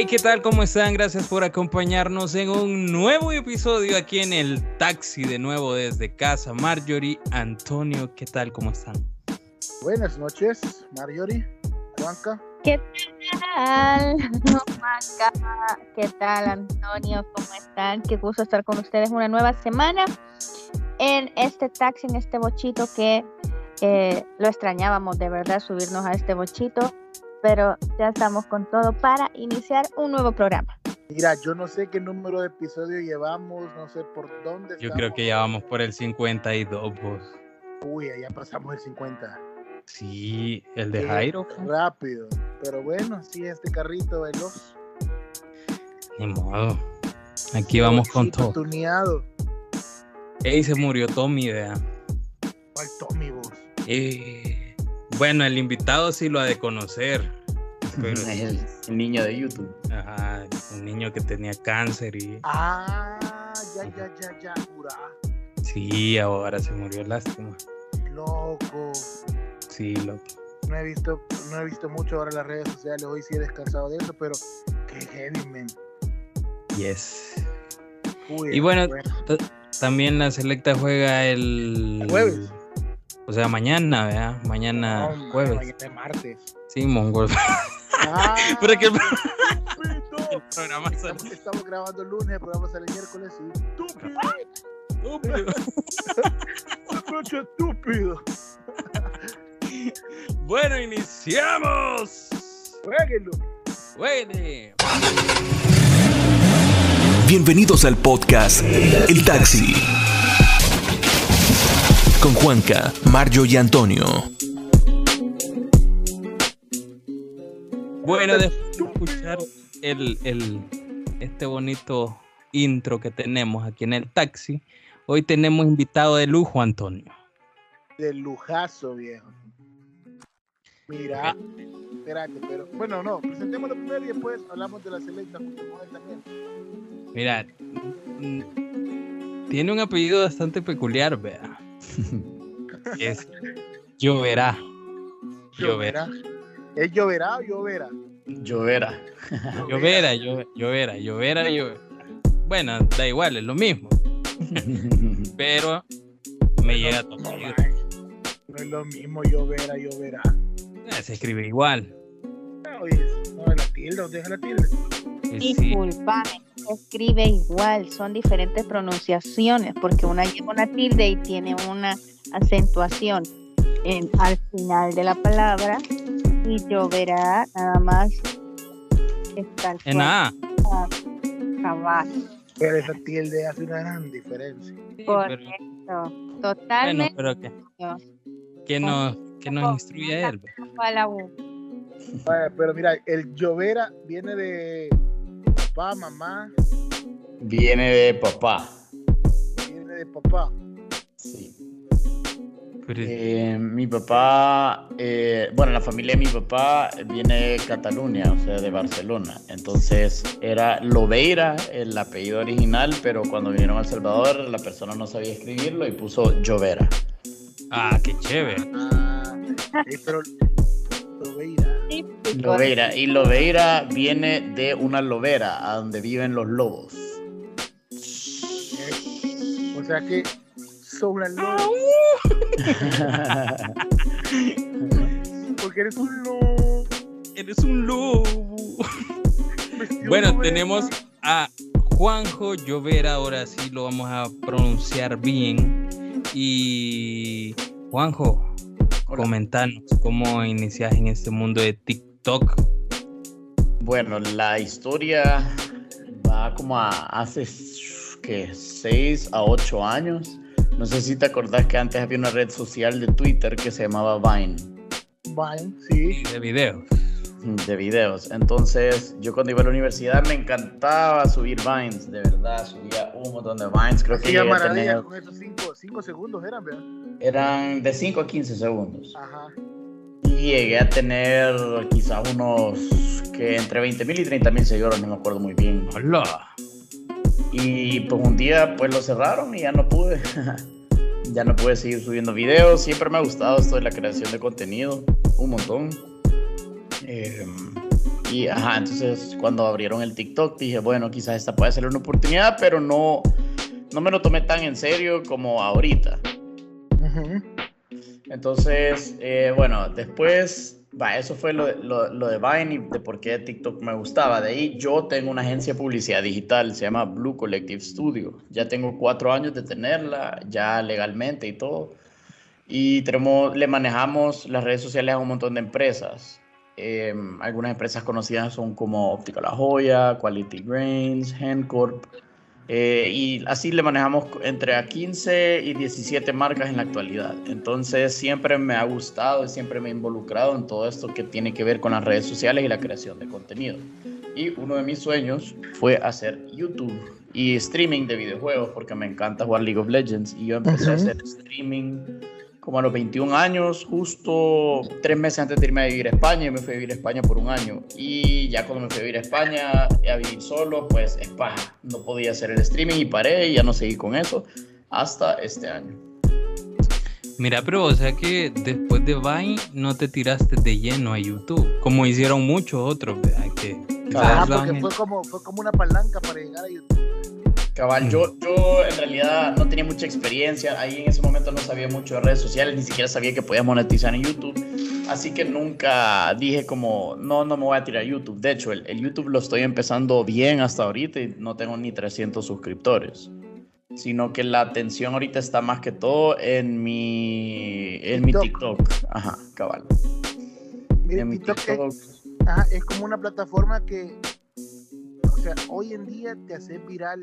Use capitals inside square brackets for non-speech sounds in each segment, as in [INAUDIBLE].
Hey, ¿qué tal? ¿Cómo están? Gracias por acompañarnos en un nuevo episodio aquí en el taxi de nuevo desde casa. Marjorie, Antonio, ¿qué tal? ¿Cómo están? Buenas noches, Marjorie, Juanca. ¿Qué tal, Juanca? ¿Qué tal, Antonio? ¿Cómo están? Qué gusto estar con ustedes una nueva semana en este taxi, en este bochito que eh, lo extrañábamos de verdad, subirnos a este bochito pero ya estamos con todo para iniciar un nuevo programa. Mira, yo no sé qué número de episodio llevamos, no sé por dónde. Yo creo que ya vamos por el 52. Vos. Uy, ya pasamos el 50. Sí, el de Jairo. Rápido, pero bueno, sí, este carrito veloz. Ni modo. Aquí vamos con todo. Tuneado. Ey, se murió Tommy, vea. ¿Cuál Tommy, vos? Eh bueno, el invitado sí lo ha de conocer. Pero... el, niño de YouTube. Ajá, un niño que tenía cáncer y. Ah, ya, ya, ya, ya, jura. Sí, ahora se murió, lástima. Loco. Sí, loco. No he visto, no he visto mucho ahora en las redes sociales, hoy sí he descansado de eso, pero qué heavy, man. Yes. y bueno, también la selecta juega el jueves. O sea, mañana, ¿verdad? Mañana jueves. Mañana es martes. Sí, mongol. [LAUGHS] Ah, Pero que el, programa estamos, estamos, grabando el lunes, el programa sale el miércoles y estúpido. Estúpido. [LAUGHS] estúpido. bueno, iniciamos. Jueguenlo. Jueguenle. Bienvenidos al podcast El Taxi con Juanca, Mario y Antonio. Bueno, después de escuchar el, el, este bonito intro que tenemos aquí en el taxi, hoy tenemos invitado de lujo, Antonio. De lujazo, viejo. Mira, espérate, pero bueno, no, presentémoslo primero y después hablamos de la selecta también. Mira, tiene un apellido bastante peculiar, vea. [LAUGHS] es lloverá. Lloverá. ¿Es lloverá o lloverá? Llovera. Llovera, llovera, llovera, llovera. Bueno, da igual, es lo mismo. [LAUGHS] Pero me llega todo. No, no es lo mismo llovera, llovera. Eh, se escribe igual. No, no, la tilde, deja la tilde. Disculpa, escribe igual, son diferentes pronunciaciones, porque una lleva una tilde y tiene una acentuación en, al final de la palabra, y lloverá nada más está en A. Pero esa tilde hace una gran diferencia. Correcto, totalmente. pero que, que nos, que nos instruye él. pero mira, el llovera viene de papá, mamá. Viene de papá. Viene de papá. Sí. Eh, mi papá, eh, bueno, la familia de mi papá viene de Cataluña, o sea, de Barcelona. Entonces era Lobeira, el apellido original, pero cuando vinieron a El Salvador la persona no sabía escribirlo y puso Llovera. Ah, qué chévere. Ah, pero Lobeira. Lobeira. Y Lobeira viene de una lobera, a donde viven los lobos. O sea que una loba. [LAUGHS] Porque eres un lobo. Eres un lobo. bueno, tenemos a Juanjo Llovera, ahora sí lo vamos a pronunciar bien. Y Juanjo, Comentanos cómo inicias en este mundo de TikTok. Bueno, la historia va como a hace que 6 a 8 años. No sé si te acordás que antes había una red social de Twitter que se llamaba Vine. Vine, sí. De videos. De videos. Entonces, yo cuando iba a la universidad me encantaba subir Vines, de verdad, subía un montón de Vines. Creo que ya tener... con esos 5 segundos eran, ¿verdad? Eran de 5 a 15 segundos. Ajá. Y llegué a tener quizás unos que entre 20 mil y 30 mil seguidores, no me acuerdo muy bien. Hola. Y pues un día pues lo cerraron y ya no pude. [LAUGHS] ya no pude seguir subiendo videos. Siempre me ha gustado esto de la creación de contenido, un montón. Eh, Y ajá, entonces cuando abrieron el TikTok dije, bueno, quizás esta puede ser una oportunidad, pero no, no me lo tomé tan en serio como ahorita. Entonces, eh, bueno, después eso fue lo, de Vine y de por qué TikTok me gustaba. De ahí yo tengo una agencia de publicidad digital, se llama Blue Collective Studio. Ya tengo cuatro años de tenerla, ya legalmente y todo. Y tenemos, le manejamos las redes sociales a un montón de empresas. Em, algunas empresas conocidas son como Óptica La Joya, Quality Grains, Handcorp. Eh, y así le manejamos entre a 15 y 17 marcas en la actualidad. Entonces siempre me ha gustado y siempre me he involucrado en todo esto que tiene que ver con las redes sociales y la creación de contenido. Y uno de mis sueños fue hacer YouTube y streaming de videojuegos porque me encanta jugar League of Legends y yo empecé a hacer streaming como a los 21 años, justo tres meses antes de irme a vivir a España, y me fui a vivir a España por un año. Y ya cuando me fui a vivir a España, a vivir solo, pues es paja. No podía hacer el streaming y paré y ya no seguí con eso hasta este año. Mira, pero o sea que después de Vine no te tiraste de lleno a YouTube, como hicieron muchos otros, Que, ah, porque fue como, fue como una palanca para llegar a YouTube. Cabal, yo, yo en realidad no tenía mucha experiencia, ahí en ese momento no sabía mucho de redes sociales, ni siquiera sabía que podía monetizar en YouTube, así que nunca dije como, no, no me voy a tirar a YouTube. De hecho, el, YouTube lo estoy empezando bien hasta ahorita y no tengo ni 300 suscriptores, sino que la atención ahorita está más que todo en mi, en mi TikTok. Ajá, cabal. en mi TikTok. ajá, es como una plataforma que sea, hoy en día te hace viral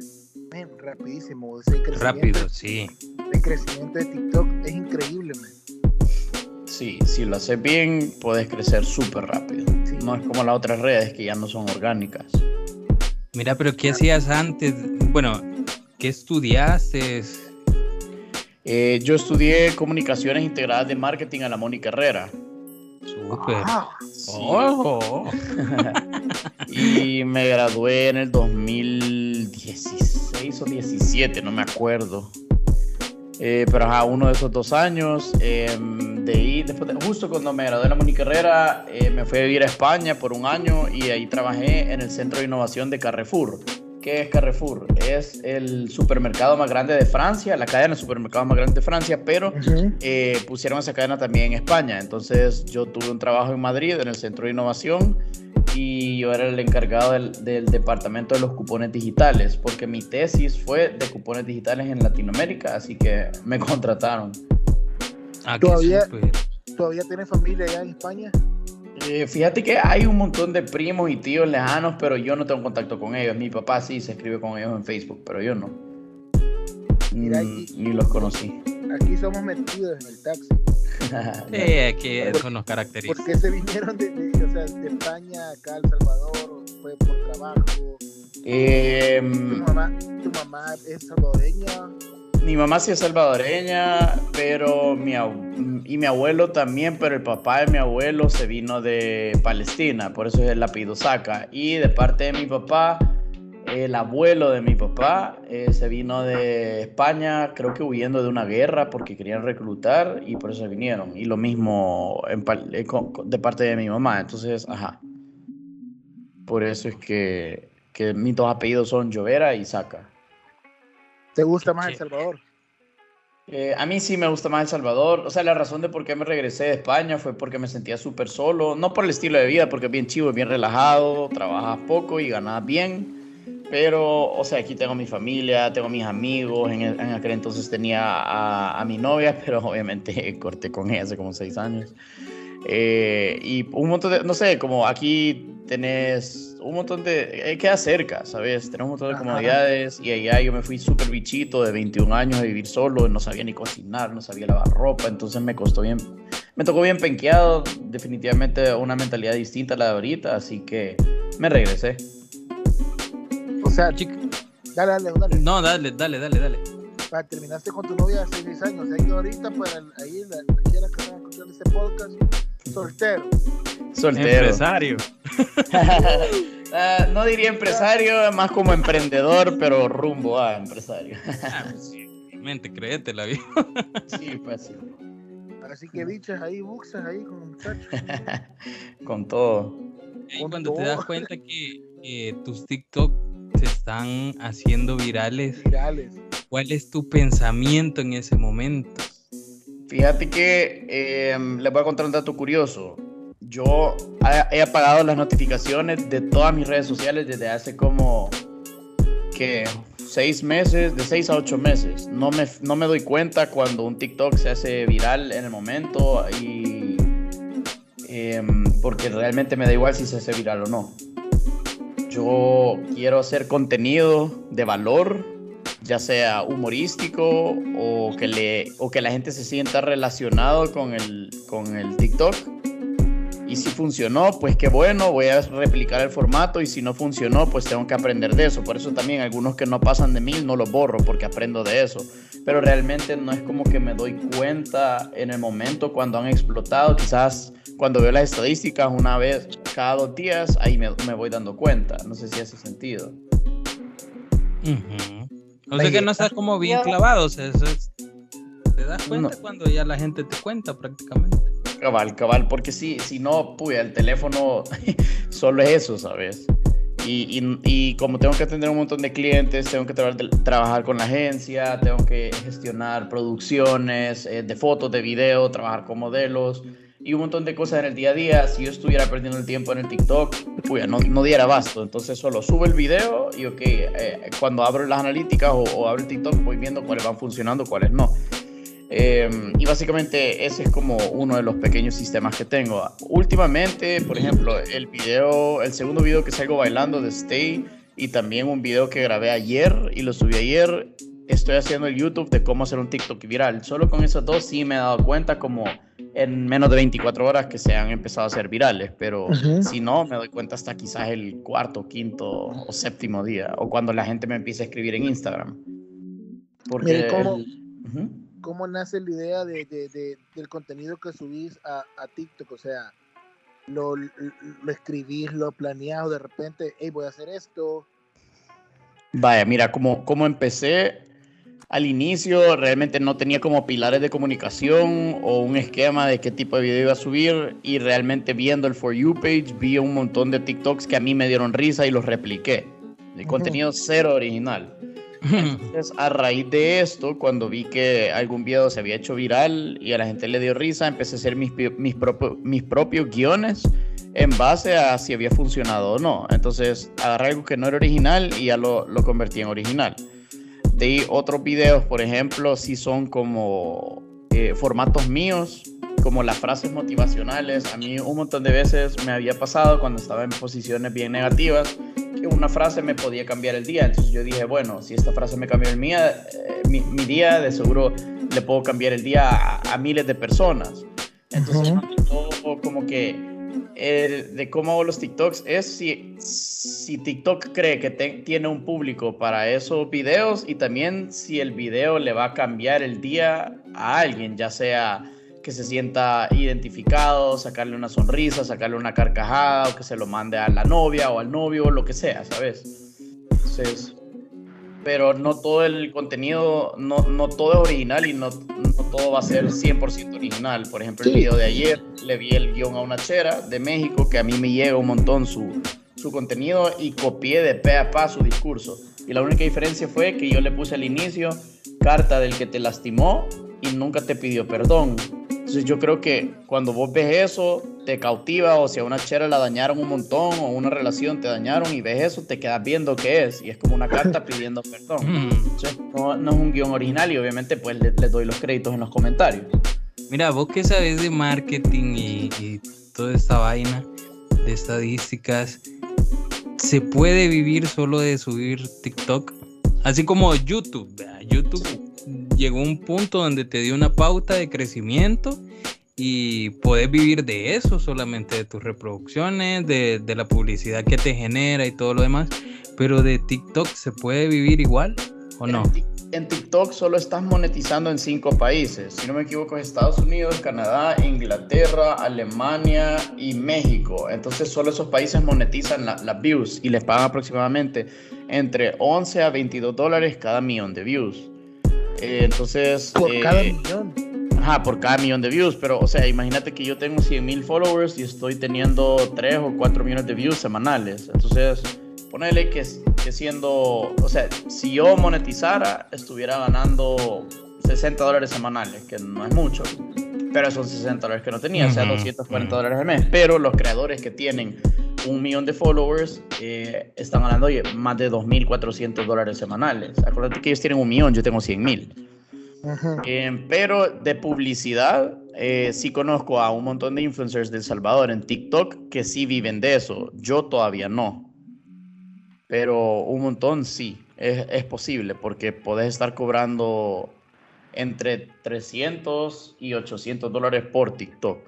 rapidísimo. Rápido, sí. El crecimiento de TikTok es increíble, Sí, si lo haces bien, puedes crecer súper rápido. No es como las otras redes que ya no son orgánicas. Mira, pero ¿qué hacías antes? Bueno, ¿qué estudiaste? Eh, yo estudié comunicaciones integradas de marketing a la Mónica Herrera. Súper. Oh. [LAUGHS] y me gradué en el 2016 o 17, no me acuerdo. Eh, pero a uno de esos dos años, em, de ahí, después justo cuando me gradué en la Moni Carrera, eh, me fui a vivir a España por un año y ahí trabajé en el Centro de Innovación de Carrefour. ¿Qué es Carrefour? Es el supermercado más grande de Francia, la cadena de supermercados más grande de Francia, pero eh, pusieron esa cadena también en España. Entonces yo tuve un trabajo en Madrid, en el Centro de Innovación, y yo era el encargado del, departamento de los cupones digitales, porque mi tesis fue de cupones digitales en Latinoamérica, así que me [LAUGHS] contrataron. Ah, ¿Todavía, ¿Todavía tienes familia allá en España? Eh, fíjate que hay un montón de primos y tíos lejanos, pero yo no tengo contacto con ellos. Mi papá sí se escribe con ellos en Facebook, pero yo no. Mm, ni los conocí. Aquí somos metidos en el taxi. [LAUGHS] sí, aquí eso nos caracteriza. ¿Por qué se vinieron de, o sea, de España acá a El Salvador? ¿Fue por trabajo? Eh, ¿Tu, mamá, ¿Tu mamá es salvadoreña? Mi mamá sí es salvadoreña, pero mi, y mi abuelo también, pero el papá de mi abuelo se vino de Palestina, por eso es el apellido Saca. Y de parte de mi papá, el abuelo de mi papá eh, se vino de España, creo que huyendo de una guerra porque querían reclutar y por eso vinieron. Y lo mismo eh, de parte de mi mamá. Entonces, ajá. Por eso es que, que mis dos apellidos son Llovera y Saca. ¿Te gusta más El Salvador? Eh, a mí sí me gusta más El Salvador. O sea, la razón de por qué me regresé de España fue porque me sentía súper solo. No por el estilo de vida, porque es bien chivo, es bien relajado, trabajas poco y ganas bien. Pero, o sea, aquí tengo mi familia, tengo mis amigos. En, aquel entonces tenía a, a, mi novia, [LAUGHS] pero obviamente corté con ella hace como seis años. Eh, y un montón de, no sé, como aquí tenés un montón de, eh, queda cerca, ¿sabes? Tenés un montón de comodidades y allá yo me fui súper bichito de 21 años a vivir solo, no sabía ni cocinar, no sabía lavar ropa, entonces me costó bien, me tocó bien penqueado, definitivamente una mentalidad distinta a la de ahorita, así que me regresé. O sea, chico. Dale, dale, dale. No, dale, dale, dale, dale. terminaste con tu novia hace 6 años, ahí ahorita, pues ahí la, la quiera que escuchando este podcast, soltero. Soltero. Empresario. [LAUGHS] Ah, no diría empresario, más como emprendedor, pero rumbo a empresario. ah, pues [LAUGHS] mente, créete la vida. sí, pues sí. Así que bichas ahí, buxas ahí con muchachos. [LAUGHS] con todo. cuando te das cuenta que tus TikTok se están haciendo virales, virales, ¿cuál es tu pensamiento en ese momento? Fíjate que eh, les voy a contar un dato curioso. Yo he apagado las notificaciones de todas mis redes sociales desde hace como que seis meses, de seis a ocho meses. No me, no me doy cuenta cuando un TikTok se hace viral en el momento y em, porque realmente me da igual si se hace viral o no. Yo quiero hacer contenido de valor, ya sea humorístico o que, le, o que la gente se sienta relacionado con el, con el TikTok y si funcionó, pues qué bueno, voy a replicar el formato y si no funcionó, pues tengo que aprender de eso. Por eso también algunos que no pasan de mil no los borro porque aprendo de eso. Pero realmente no es como que me doy cuenta en el momento cuando han explotado. Quizás cuando veo las estadísticas una vez cada dos días, ahí me, voy dando cuenta. No sé si hace sentido. O sea que no estás como bien clavado. te das cuenta cuando ya la gente te cuenta prácticamente. Cabal, cabal, porque si, si no, puya, el teléfono [LAUGHS] solo es eso, ¿sabes? Y, y, como tengo que atender un montón de clientes, tengo que trabajar con la agencia, tengo que gestionar producciones eh, de fotos, de video, trabajar con modelos y un montón de cosas en el día a día. Si yo estuviera perdiendo el tiempo en el TikTok, puya, no, diera basto. Entonces solo subo el video y ok, eh, cuando abro las analíticas o, o abro el TikTok voy viendo cuáles van funcionando, cuáles no. Em, y básicamente ese es como uno de los pequeños sistemas que tengo. Últimamente, por ejemplo, el video, el segundo video que salgo bailando de Stay y también un video que grabé ayer y lo subí ayer, estoy haciendo el YouTube de cómo hacer un TikTok viral. Solo con esos dos sí me he dado cuenta como en menos de 24 horas que se han empezado a hacer virales, pero si no, me doy cuenta hasta quizás el cuarto, quinto o séptimo día, o cuando la gente me empieza a escribir en Instagram. Porque... ¿cómo? Cómo nace la idea de, del contenido que subís a, TikTok? O sea, lo, escribís, lo planeás o de repente, hey, voy a hacer esto. Vaya, mira, como, como empecé al inicio, realmente no tenía como pilares de comunicación o un esquema de qué tipo de video iba a subir y realmente viendo el For You page vi un montón de TikToks que a mí me dieron risa y los repliqué. El contenido cero original. Entonces, a raíz de esto, cuando vi que algún video se había hecho viral y a la gente le dio risa, empecé a hacer mis, mis, mis propios guiones en base a si había funcionado o no. Entonces, agarré algo que no era original y ya lo, lo convertí en original. De otros videos, por ejemplo, si son como eh, formatos míos, como las frases motivacionales. A mí un montón de veces me había pasado cuando estaba en posiciones bien negativas que una frase me podía cambiar el día. Entonces yo dije, bueno, si esta frase me cambió el día, eh, mi, día, de seguro le puedo cambiar el día a, miles de personas. Entonces, todo como que el, de cómo hago los TikToks es si, si TikTok cree que tiene un público para esos videos y también si el video le va a cambiar el día a alguien, ya sea que se sienta identificado, sacarle una sonrisa, sacarle una carcajada, o que se lo mande a la novia o al novio, o lo que sea, ¿sabes? Entonces, pero no todo el contenido, no, no todo es original y no, no todo va a ser 100% original. Por ejemplo, el video de ayer le vi el guion a una chera de México que a mí me llega un montón su, su contenido y copié de pe a pa su discurso. Y la única diferencia fue que yo le puse al inicio carta del que te lastimó y nunca te pidió perdón. Entonces yo creo que cuando vos ves eso, te cautiva o si a una chera la dañaron un montón o una relación te dañaron y ves eso, te quedas viendo qué es y es como una carta pidiendo perdón. Entonces, no, no, es un guion original y obviamente pues les le doy los créditos en los comentarios. Mira, vos que sabes de marketing y, y toda esta vaina de estadísticas, ¿se puede vivir solo de subir TikTok? Así como YouTube. YouTube llegó un punto donde te dio una pauta de crecimiento y puedes vivir de eso, solamente de tus reproducciones, de, de, la publicidad que te genera y todo lo demás. Pero de TikTok se puede vivir igual o no? En TikTok solo estás monetizando en cinco países. Si no me equivoco, es Estados Unidos, Canadá, Inglaterra, Alemania y México. Entonces solo esos países monetizan las views y les pagan aproximadamente entre 11 a 22 dólares cada millón de views. Eh, entonces. Por cada eh, millón. Ajá, por cada millón de views, pero, o sea, imagínate que yo tengo 100 mil followers y estoy teniendo 3 o 4 millones de views semanales. Entonces, ponele que, que siendo, o sea, si yo monetizara, estuviera ganando 60 dólares semanales, que no es mucho, pero son 60 dólares que no tenía, o sea, 240 dólares al mes. Pero los creadores que tienen un millón de followers eh, están ganando oye, más de 2.400 dólares semanales. Acuérdate que ellos tienen un millón, yo tengo 100 mil. Eh, pero de publicidad, eh, sí conozco a un montón de influencers de El Salvador en TikTok que sí viven de eso. Yo todavía no. Pero un montón sí, es, es posible porque podés estar cobrando entre 300 y 800 dólares por TikTok.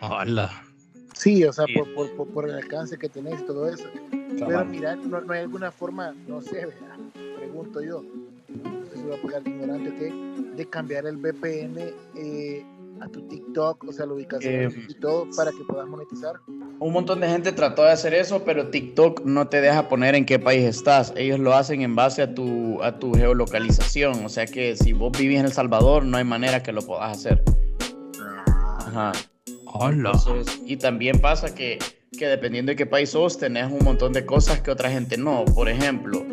Hola. Sí, o sea, Por, por, por, el alcance que tenés y todo eso. Pero mira, no, no, hay alguna forma, no sé, pregunto yo, no sé si voy a pegar ignorante, ¿qué? de cambiar el VPN eh, a tu TikTok, o sea, la ubicación eh, y todo para que puedas monetizar. Un montón de gente trató de hacer eso, pero TikTok no te deja poner en qué país estás. Ellos lo hacen en base a tu, a tu geolocalización. O sea que si vos vivís en El Salvador, no hay manera que lo puedas hacer. Ajá. Hola. y también pasa que, que dependiendo de qué país sos, tenés un montón de cosas que otra gente no. Por ejemplo,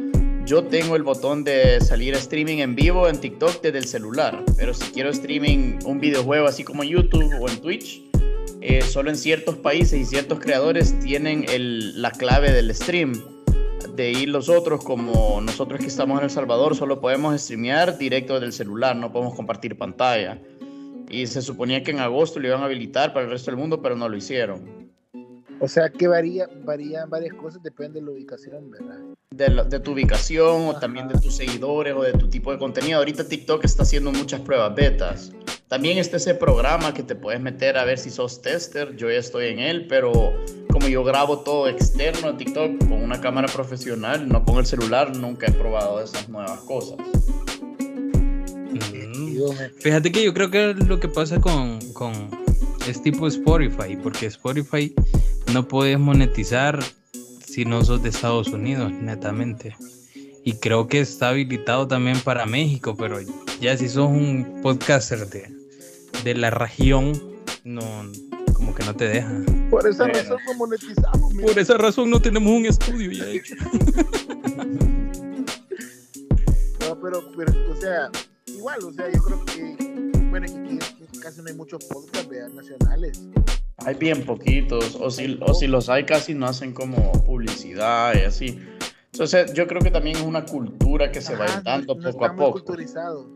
yo tengo el botón de salir a streaming en vivo en TikTok desde el celular, pero si quiero streaming un videojuego así como en YouTube o en Twitch, eh, solo en ciertos países y ciertos creadores tienen el, la clave del stream. De ir los otros, como nosotros que estamos en El Salvador, solo podemos streamear directo del celular, no podemos compartir pantalla. Y se suponía que en agosto lo iban a habilitar para el resto del mundo, pero no lo hicieron. O sea que varía, varían varias cosas, depende de la ubicación, ¿verdad? De, tu ubicación o también de tus seguidores o de tu tipo de contenido. Ahorita TikTok está haciendo muchas pruebas betas. También está ese programa que te puedes meter a ver si sos tester. Yo ya estoy en él, pero como yo grabo todo externo a TikTok con una cámara profesional, no con el celular, nunca he probado esas nuevas cosas. Mm. Fíjate que yo creo que lo que pasa con, con es tipo Spotify, porque Spotify no puedes monetizar si no sos de Estados Unidos, netamente. Y creo que está habilitado también para México, pero ya si sos un podcaster de, de la región, no, como que no te deja. Por esa razón no monetizamos. Por esa razón no tenemos un estudio ya [LAUGHS] hecho. no, pero, pero, o sea, igual, o sea, yo creo que, bueno, aquí casi no hay muchos podcasts nacionales. Hay bien poquitos, o si, o si los hay casi no hacen como publicidad y así. Entonces yo creo que también es una cultura que se va dando poco a poco. Culturizado.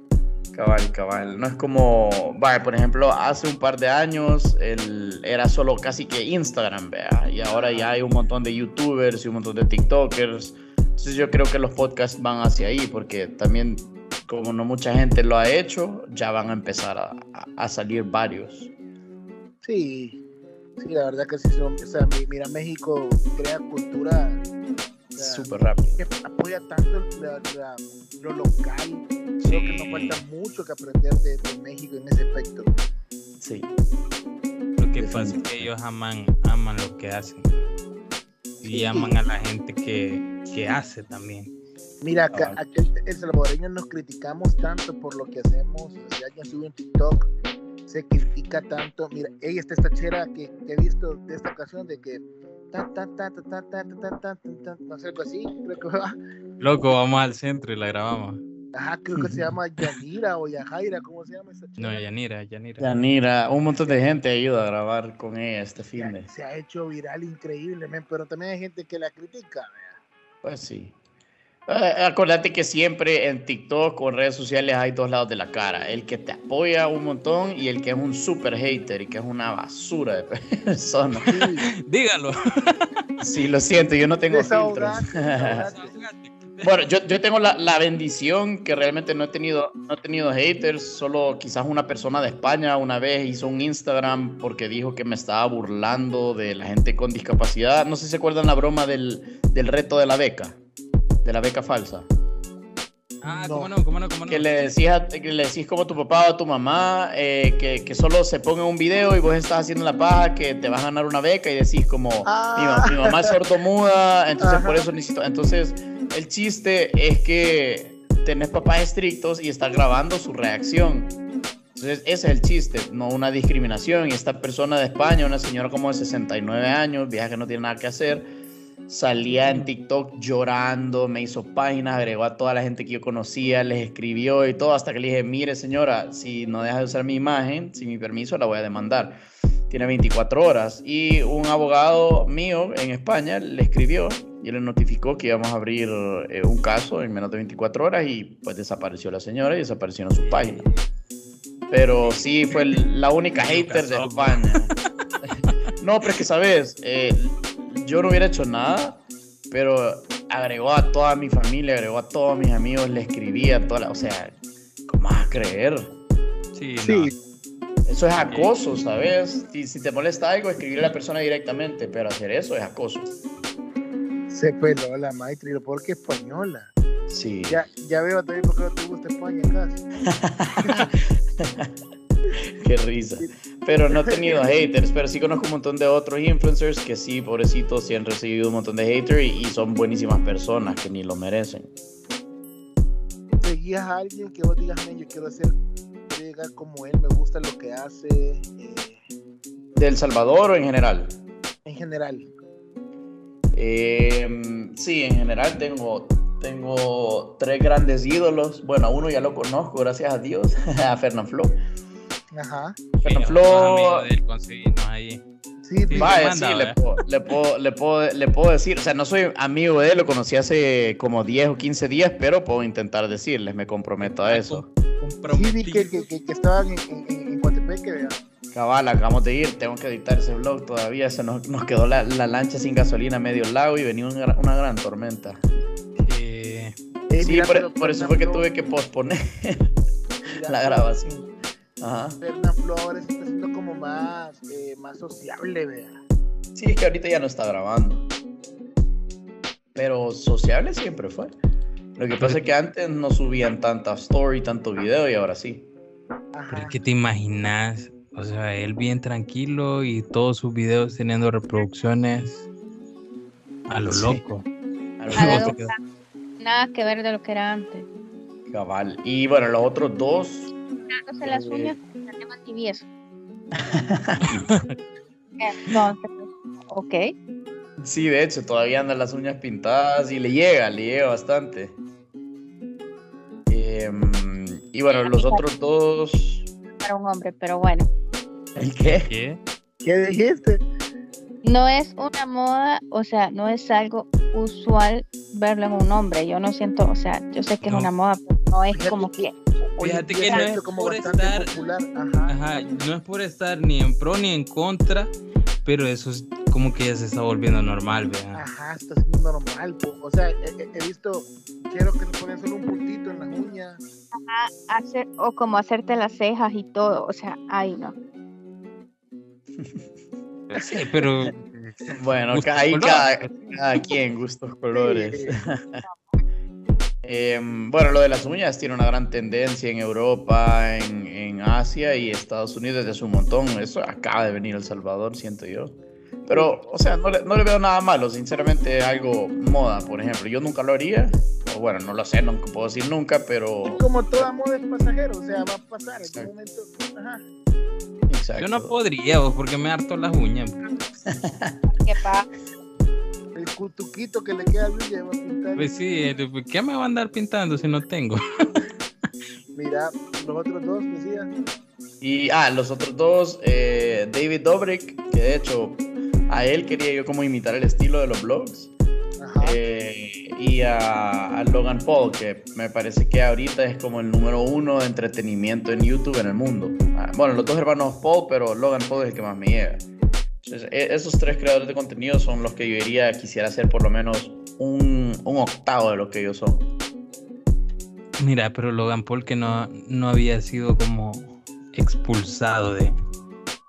Cabal, cabal. No es como, vaya, por ejemplo, hace un par de años el, era solo casi que Instagram, vea, y ahora ya hay un montón de YouTubers y un montón de TikTokers. Entonces yo creo que los podcasts van hacia ahí, porque también como no mucha gente lo ha hecho, ya van a empezar a, a salir varios. Sí, sí, la verdad que sí. Son, o sea, mira, México crea cultura súper rápido. Que apoya tanto lo local. Creo que nos falta mucho que aprender de, México en ese aspecto. Sí. Lo que pasa es que ellos aman, aman lo que hacen. Y aman a la gente que, que hace también. Mira, acá, el salvadoreño nos criticamos tanto por lo que hacemos. Si alguien sube un TikTok, se critica tanto. Mira, ella está esta chera que, he visto de esta ocasión de que tan, tan, tan, tan, tan, tan, tan, tan, no sé, algo así, creo que va. Loco, vamos al centro y la grabamos. Ajá, creo que se llama Yanira o Yajaira, ¿cómo se llama esa chica? No, Yanira, Yanira. Yanira, un montón de gente ayuda a grabar con ella este fin de. Se ha hecho viral increíblemente, pero también hay gente que la critica. Pues sí. Eh, Acordate que siempre en TikTok o en redes sociales hay dos lados de la cara. El que te apoya un montón y el que es un super hater y que es una basura de [LAUGHS] persona. Dígalo. [LAUGHS] Sí, lo siento, yo no tengo filtros. [LAUGHS] bueno, yo, yo tengo la, la, bendición que realmente no he, tenido, no he tenido haters, solo quizás una persona de España una vez hizo un Instagram porque dijo que me estaba burlando de la gente con discapacidad. No sé si se acuerdan la broma del, del reto de la beca de la beca falsa. Ah, cómo no, cómo no, cómo no. Que le decías, que le decís como a tu papá o a tu mamá eh, que, que, solo se ponga un video y vos estás haciendo la paja que te vas a ganar una beca y decís como ah. mi, mamá es sordomuda, [LAUGHS] entonces por eso necesito. Entonces, el chiste es que tenés papás estrictos y estás grabando su reacción. Entonces, ese es el chiste, no una discriminación. Y esta persona de España, una señora como de 69 años, vieja que no tiene nada que hacer, salía en TikTok llorando, me hizo páginas, agregó a toda la gente que yo conocía, les escribió y todo, hasta que le dije, mire señora, si no deja de usar mi imagen, sin mi permiso, la voy a demandar. Tiene 24 horas. Y un abogado mío en España le escribió y le notificó que íbamos a abrir eh, un caso en menos de 24 horas y pues desapareció la señora y desaparecieron sus páginas. Pero sí fue la única hater de España. [LAUGHS] no, pero es que, ¿sabes? Eh, yo no hubiera hecho nada, pero agregó a toda mi familia, agregó a todos mis amigos, le escribía, toda la, o sea, ¿cómo vas a creer? Sí, Eso es acoso, ¿sabes? Si, si te molesta algo, escribirle a la persona directamente, pero hacer eso es acoso. Se peló la maestra y lo porque española. Sí. Ya, ya veo también por qué no te gusta España casi. [LAUGHS] Qué risa. Pero no he tenido haters, pero sí conozco un montón de otros influencers que sí, pobrecitos, sí han recibido un montón de haters y, son buenísimas personas que ni lo merecen. ¿Seguías a alguien que vos digas, yo quiero llegar como él, me gusta lo que hace? Eh... ¿De El Salvador o en general? En general. Eh, sí, en general tengo tengo tres grandes ídolos. Bueno, uno ya lo conozco, gracias a Dios, [LAUGHS] a Fernand Flo. Ajá. Fernand Flo. ahí. Sí, sí, le puedo, le, puedo, le, puedo, le puedo decir, o sea, no soy amigo de él, lo conocí hace como 10 o 15 días, pero puedo intentar decirles, me comprometo a eso. Sí, vi que, que, que, estaban en, en, en Coatepeque, Cabal, acabamos de ir, tengo que editar ese vlog todavía, se nos, nos quedó la, la, lancha sin gasolina a medio lago y venía una, una gran tormenta. Eh, sí, por, eso fue que tuve que posponer [LAUGHS] la grabación. Ajá. Fernán Flores está siendo como más, eh, más sociable, vea. Sí, es que ahorita ya no está grabando. Pero sociable siempre fue. Lo que pasa es que antes no subían tanta story, tanto video y ahora sí. Ajá. ¿Qué te imaginas? O sea, él bien tranquilo y todos sus videos teniendo reproducciones a lo loco. A lo loco nada que ver de lo que era antes. Cabal. Y bueno, los otros dos. Dándose las eh, uñas el tema tibieso. Entonces, ok. Sí, de hecho, todavía andan las uñas pintadas y le llega, le llega bastante. Em, y bueno, los otros dos. Para un hombre, pero bueno. ¿El qué? ¿Qué? ¿Qué dijiste? no es una moda, o sea, no es algo usual verlo en un hombre. Yo no siento, o sea, yo sé que es una moda, pero no es como que. Fíjate que no es por estar, ajá. no es por estar ni en pro ni en contra, pero eso es como que ya se está volviendo normal, ¿verdad? Ajá, está siendo normal. O sea, he, visto, quiero que se ponen solo un puntito en la uña. Ajá, hacer, o como hacerte las cejas y todo, o sea, ahí no. Sí, pero. Bueno, ahí cada, quien, gustos colores. [LAUGHS] Em, bueno, lo de las uñas tiene una gran tendencia en Europa, en, en, Asia y Estados Unidos desde hace un montón. Eso acaba de venir El Salvador, siento yo. Pero, o sea, no le, no le veo nada malo, sinceramente, algo moda, por ejemplo. Yo nunca lo haría, o bueno, no lo sé, no puedo decir nunca, pero... Como toda moda es pasajero, o sea, va a pasar en algún momento. Ajá. Yo no podría, porque me harto las uñas. ¿Qué pasa? Cutuquito que le queda a Luis va a pintar. Pues sí, eh, pues, ¿qué me va a andar pintando si no tengo? [LAUGHS] Mira, los otros dos, decían. Y, ah, los otros dos, eh, David Dobrik, que de hecho a él quería yo como imitar el estilo de los blogs. Eh, y a, Logan Paul, que me parece que ahorita es como el número uno de entretenimiento en YouTube en el mundo. Ah, bueno, los dos hermanos Paul, pero Logan Paul es el que más me llega. E, esos tres creadores de contenido son los que yo diría quisiera hacer por lo menos un, un octavo de lo que ellos son. Mira, pero Logan Paul que no, no había sido como expulsado de,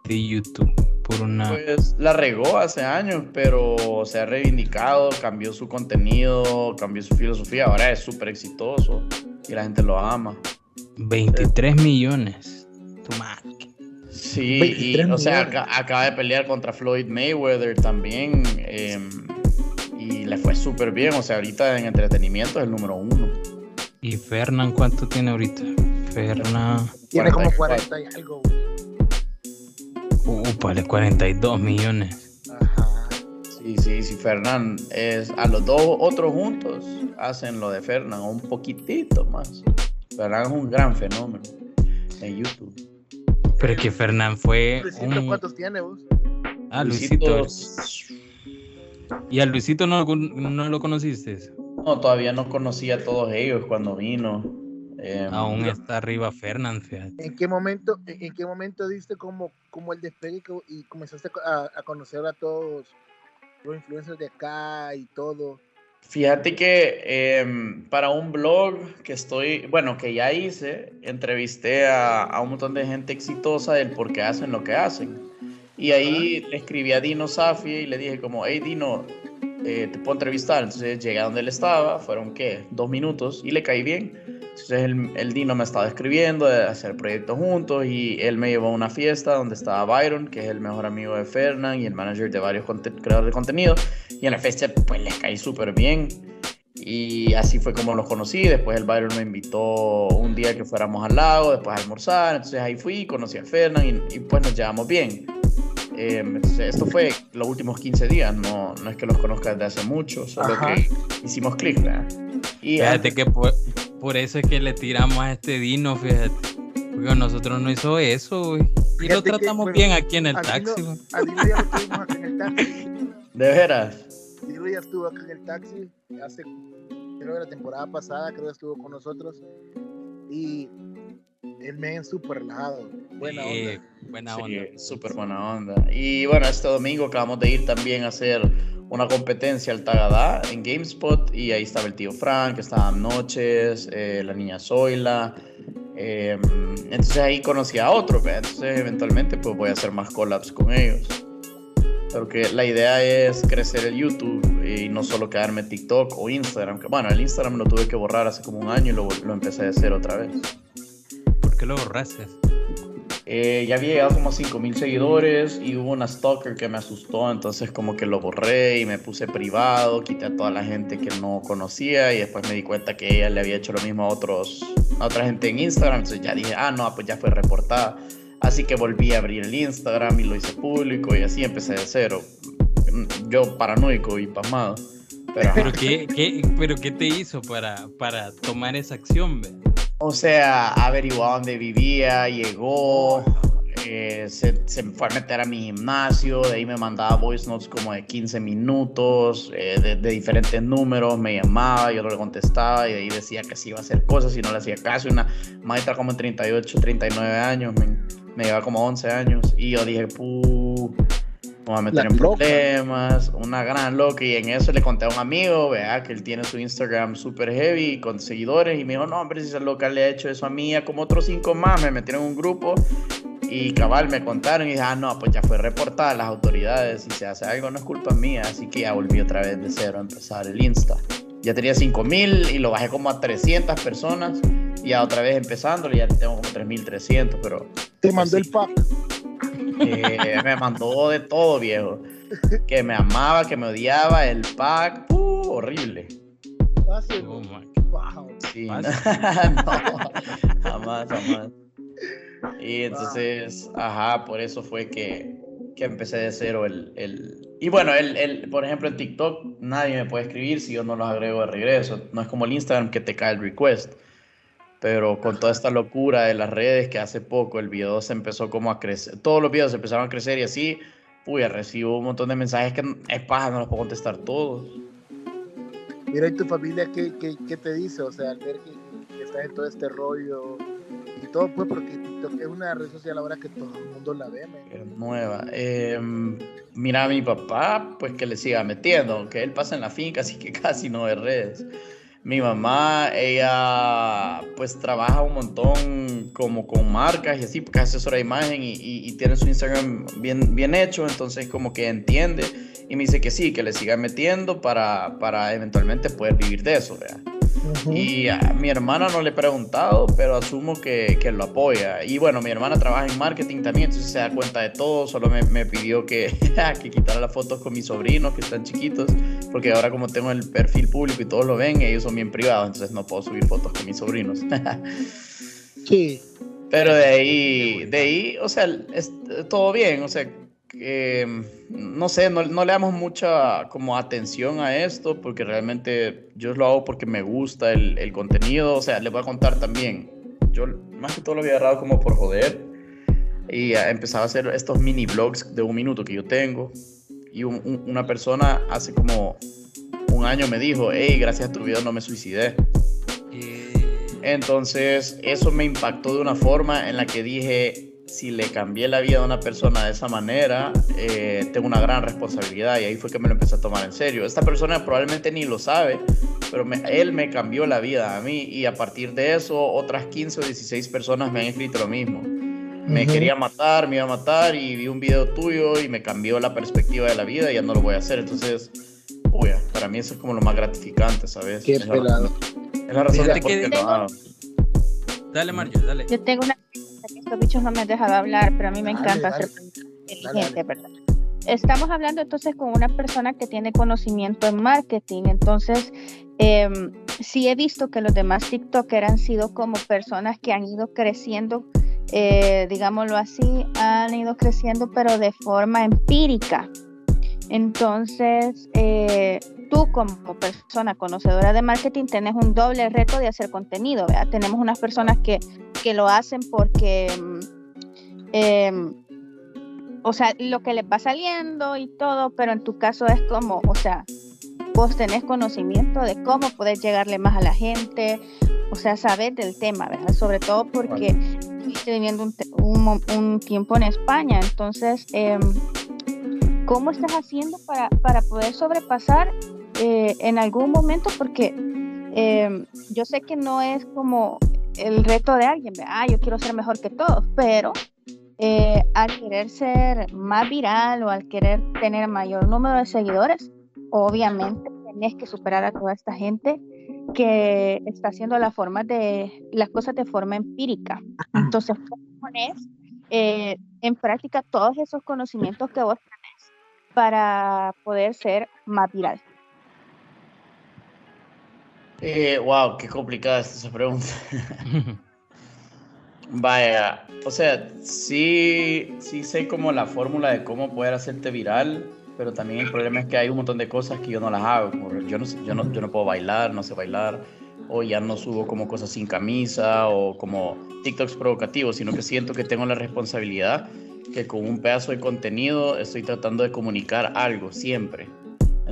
de YouTube. Pues la regó hace años, pero se ha reivindicado, cambió su contenido, cambió su filosofía, ahora es súper exitoso y la gente lo ama. 23 millones, tu madre. Sí, y, o sea, acaba de pelear contra Floyd Mayweather también em, y le fue súper bien, o sea, ahorita en entretenimiento es el número uno. ¿Y Fernán cuánto tiene ahorita? Fernan. Tiene como 40 y algo. Uh, vale 42 millones. Ajá. Sí, sí, sí, Fernán es a los dos otros juntos hacen lo de Fernán un poquitito más. Fernán es un gran fenómeno en YouTube. Pero es que Fernán fue. Luisito, ¿cuántos tiene vos? Ah, Luisito. ¿Y a Luisito no, no lo conociste? No, todavía no conocía a todos ellos cuando vino. Em, Aún está arriba Fernán, ¿En qué momento, en qué momento diste como, como el despegue y comenzaste a, conocer a todos los influencers de acá y todo? Fíjate que em, para un blog que estoy, bueno, que ya hice, entrevisté a, a, un montón de gente exitosa del por qué hacen lo que hacen. Y ahí le escribí a Dino Safi y le dije como, hey Dino, eh, te puedo entrevistar. Entonces llegué a donde él estaba, fueron qué, dos minutos y le caí bien. Entonces el, el, Dino me estaba escribiendo de hacer proyectos juntos y él me llevó a una fiesta donde estaba Byron, que es el mejor amigo de Fernand y el manager de varios creadores de contenido. Y en la fiesta pues le caí súper bien. Y así fue como los conocí. Después el Byron me invitó un día que fuéramos al lago, después a almorzar. Entonces ahí fui, conocí a Fernand y, y pues nos llevamos bien. Em, esto fue los últimos 15 días, no, no es que los conozca desde hace mucho, solo que hicimos clic, Y fíjate que por, eso es que le tiramos a este Dino, fíjate. Porque nosotros no hizo eso, Y lo tratamos bien aquí en el taxi, A Dino ya lo tuvimos aquí en el taxi. ¿De veras? Dino ya estuvo acá en el taxi hace, creo que la temporada pasada, creo que estuvo con nosotros. Y el men súper relajado. Buena onda. Buena onda. súper buena onda. Y bueno, este domingo acabamos de ir también a hacer una competencia al Tagadá en GameSpot y ahí estaba el tío Frank, estaban Noches, eh, la niña Zoila. Em, entonces ahí conocí a otro, entonces eventualmente pues voy a hacer más collabs con ellos. Pero que la idea es crecer el YouTube y no solo quedarme TikTok o Instagram. Que, bueno, el Instagram lo tuve que borrar hace como un año y lo, lo empecé a hacer otra vez qué lo borraste? Eh, ya había llegado como a 5000 seguidores y hubo una stalker que me asustó, entonces como que lo borré y me puse privado, quité a toda la gente que no conocía y después me di cuenta que ella le había hecho lo mismo a otros a otra gente en Instagram, entonces ya dije, ah, no, pues ya fue reportada. Así que volví a abrir el Instagram y lo hice público y así empecé de cero. Yo paranoico y pasmado. Pero, ¿Pero, qué, qué, ¿Pero qué te hizo para, para tomar esa acción? O sea, averiguó dónde vivía, llegó, eh, se, se, fue a meter a mi gimnasio, de ahí me mandaba voice notes como de 15 minutos, eh, de, diferentes números, me llamaba, yo no le contestaba y de ahí decía que sí iba a hacer cosas y no le hacía caso. Una maestra como en 38, 39 años, me, me lleva como 11 años y yo dije, puh me a meter en problemas, una gran loca. Y en eso le conté a un amigo, vea, que él tiene su Instagram super heavy con seguidores. Y me dijo, no, hombre, si esa loca le ha hecho eso a mí, a como otros cinco más, me metieron en un grupo. Y cabal, me contaron y dije, ah, no, pues ya fue reportada a las autoridades. Si se hace algo, no es culpa mía. Así que ya volví otra vez de cero a empezar el Insta. Ya tenía 5000 y lo bajé como a 300 personas. Y ya otra vez empezando, ya tengo como 3300, pero. Te mandó el pack me mandó de todo, viejo. Que me amaba, que me odiaba, el pack, uh, horrible. Oh [LAUGHS] jamás, jamás. Y entonces, ajá, por eso fue que, que empecé de cero el, el... Y bueno, el, el, por ejemplo, en TikTok nadie me puede escribir si yo no los agrego de regreso. No es como el Instagram que te cae el request pero con toda esta locura de las redes que hace poco el video se empezó como a crecer, todos los videos empezaron a crecer y así, uy, recibo un montón de mensajes que es paja, no los puedo contestar todos. Mira, ¿y tu familia qué, qué, qué te dice? O sea, al ver que, estás en todo este rollo y todo, pues, porque es una red social ahora que todo el mundo la ve. Es nueva. Em, mira, a mi papá, pues que le siga metiendo, que él pasa en la finca, así que [LAUGHS] casi no ve redes. Mi mamá, ella pues trabaja un montón como con marcas y así, porque es asesora de imagen y, y, tiene su Instagram bien, bien hecho, entonces como que entiende y me dice que sí, que le siga metiendo para, para eventualmente poder vivir de eso, ¿verdad? Y a mi hermana no le he preguntado, pero asumo que, que, lo apoya. Y bueno, mi hermana trabaja en marketing también, entonces se da cuenta de todo. Solo me, me pidió que, [LAUGHS] que quitara las fotos con mis sobrinos que están chiquitos, porque ahora como tengo el perfil público y todos lo ven, ellos son bien privados, entonces no puedo subir fotos con mis sobrinos. Sí. [LAUGHS] Pero de ahí, de ahí, o sea, es, todo bien, o sea, no sé, no, le damos mucha como atención a esto porque realmente yo lo hago porque me gusta el, el contenido, o sea, les voy a contar también, yo más que todo lo había agarrado como por joder y empezaba a hacer estos mini vlogs de un minuto que yo tengo. Y una persona hace como un año me dijo, hey, gracias a tu video no me suicidé. Entonces, eso me impactó de una forma en la que dije, si le cambié la vida a una persona de esa manera, eh, tengo una gran responsabilidad y ahí fue que me lo empecé a tomar en serio. Esta persona probablemente ni lo sabe, pero él me cambió la vida a mí y a partir de eso otras 15 o 16 personas me han escrito lo mismo. Me quería matar, me iba a matar y vi un video tuyo y me cambió la perspectiva de la vida y ya no lo voy a hacer. Entonces, uy, para mí eso es como lo más gratificante, ¿sabes? Qué pelado. Es la razón por qué no Dale, Mario, dale. Yo tengo una estos bichos no me han dejado hablar, pero a mí me encanta ser inteligente, ¿verdad? Estamos hablando entonces con una persona que tiene conocimiento en marketing, entonces eh, sí he visto que los demás TikTokers han sido como personas que han ido creciendo, eh, digámoslo así, han ido creciendo pero de forma empírica. Entonces, eh, tú como persona conocedora de marketing tenés un doble reto de hacer contenido. ¿verdad? Tenemos unas personas que, que lo hacen porque, eh, o sea, lo que les va saliendo y todo, pero en tu caso es como, o sea, vos tenés conocimiento de cómo poder llegarle más a la gente, o sea, saber del tema, ¿verdad? Sobre todo porque estoy viviendo un, un, un, tiempo en España, entonces... Eh, ¿Cómo estás haciendo para, para poder sobrepasar eh, en algún momento? Porque em, yo sé que no es como el reto de alguien, ah, yo quiero ser mejor que todos, pero eh, al querer ser más viral o al querer tener mayor número de seguidores, obviamente tenés que superar a toda esta gente que está haciendo la forma de, las cosas de forma empírica. Entonces, pones eh, en práctica todos esos conocimientos que vos para poder ser más viral? Eh, wow, qué complicada es esa pregunta. [LAUGHS] Vaya, o sea, sí, sí sé como la fórmula de cómo poder hacerte viral, pero también el problema es que hay un montón de cosas que yo no las hago. Yo no, yo no, yo no puedo bailar, no sé bailar, o ya no subo como cosas sin camisa o como TikToks provocativos, sino que siento que tengo la responsabilidad que con un pedazo de contenido estoy tratando de comunicar algo siempre.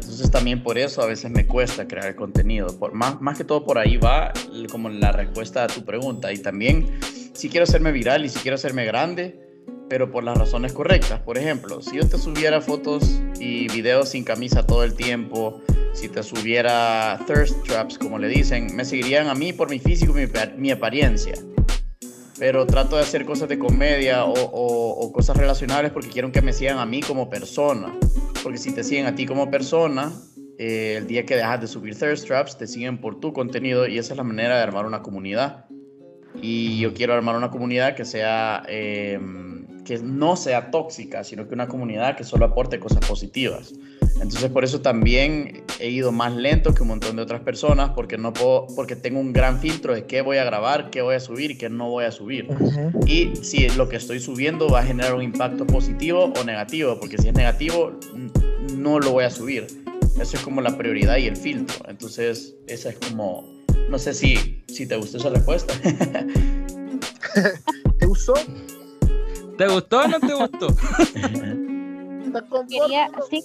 Entonces también por eso a veces me cuesta crear contenido. Por, más, más que todo por ahí va como la respuesta a tu pregunta. Y también si quiero hacerme viral y si quiero hacerme grande, pero por las razones correctas. Por ejemplo, si yo te subiera fotos y videos sin camisa todo el tiempo, si te subiera thirst traps, como le dicen, me seguirían a mí por mi físico mi, mi apariencia pero trato de hacer cosas de comedia o, cosas relacionables porque quiero que me sigan a mí como persona. Porque si te siguen a ti como persona, eh, el día que dejas de subir thirst traps, te siguen por tu contenido y esa es la manera de armar una comunidad. Y yo quiero armar una comunidad que sea, em, que no sea tóxica, sino que una comunidad que solo aporte cosas positivas. Entonces por eso también he ido más lento que un montón de otras personas porque no puedo, porque tengo un gran filtro de qué voy a grabar, qué voy a subir y qué no voy a subir. Y si lo que estoy subiendo va a generar un impacto positivo o negativo, porque si es negativo no lo voy a subir. Eso es como la prioridad y el filtro. Entonces esa es como, no sé si, si te gustó esa respuesta. [LAUGHS] [LAUGHS] ¿Te gustó? ¿Te gustó o no te gustó? Quería, sí,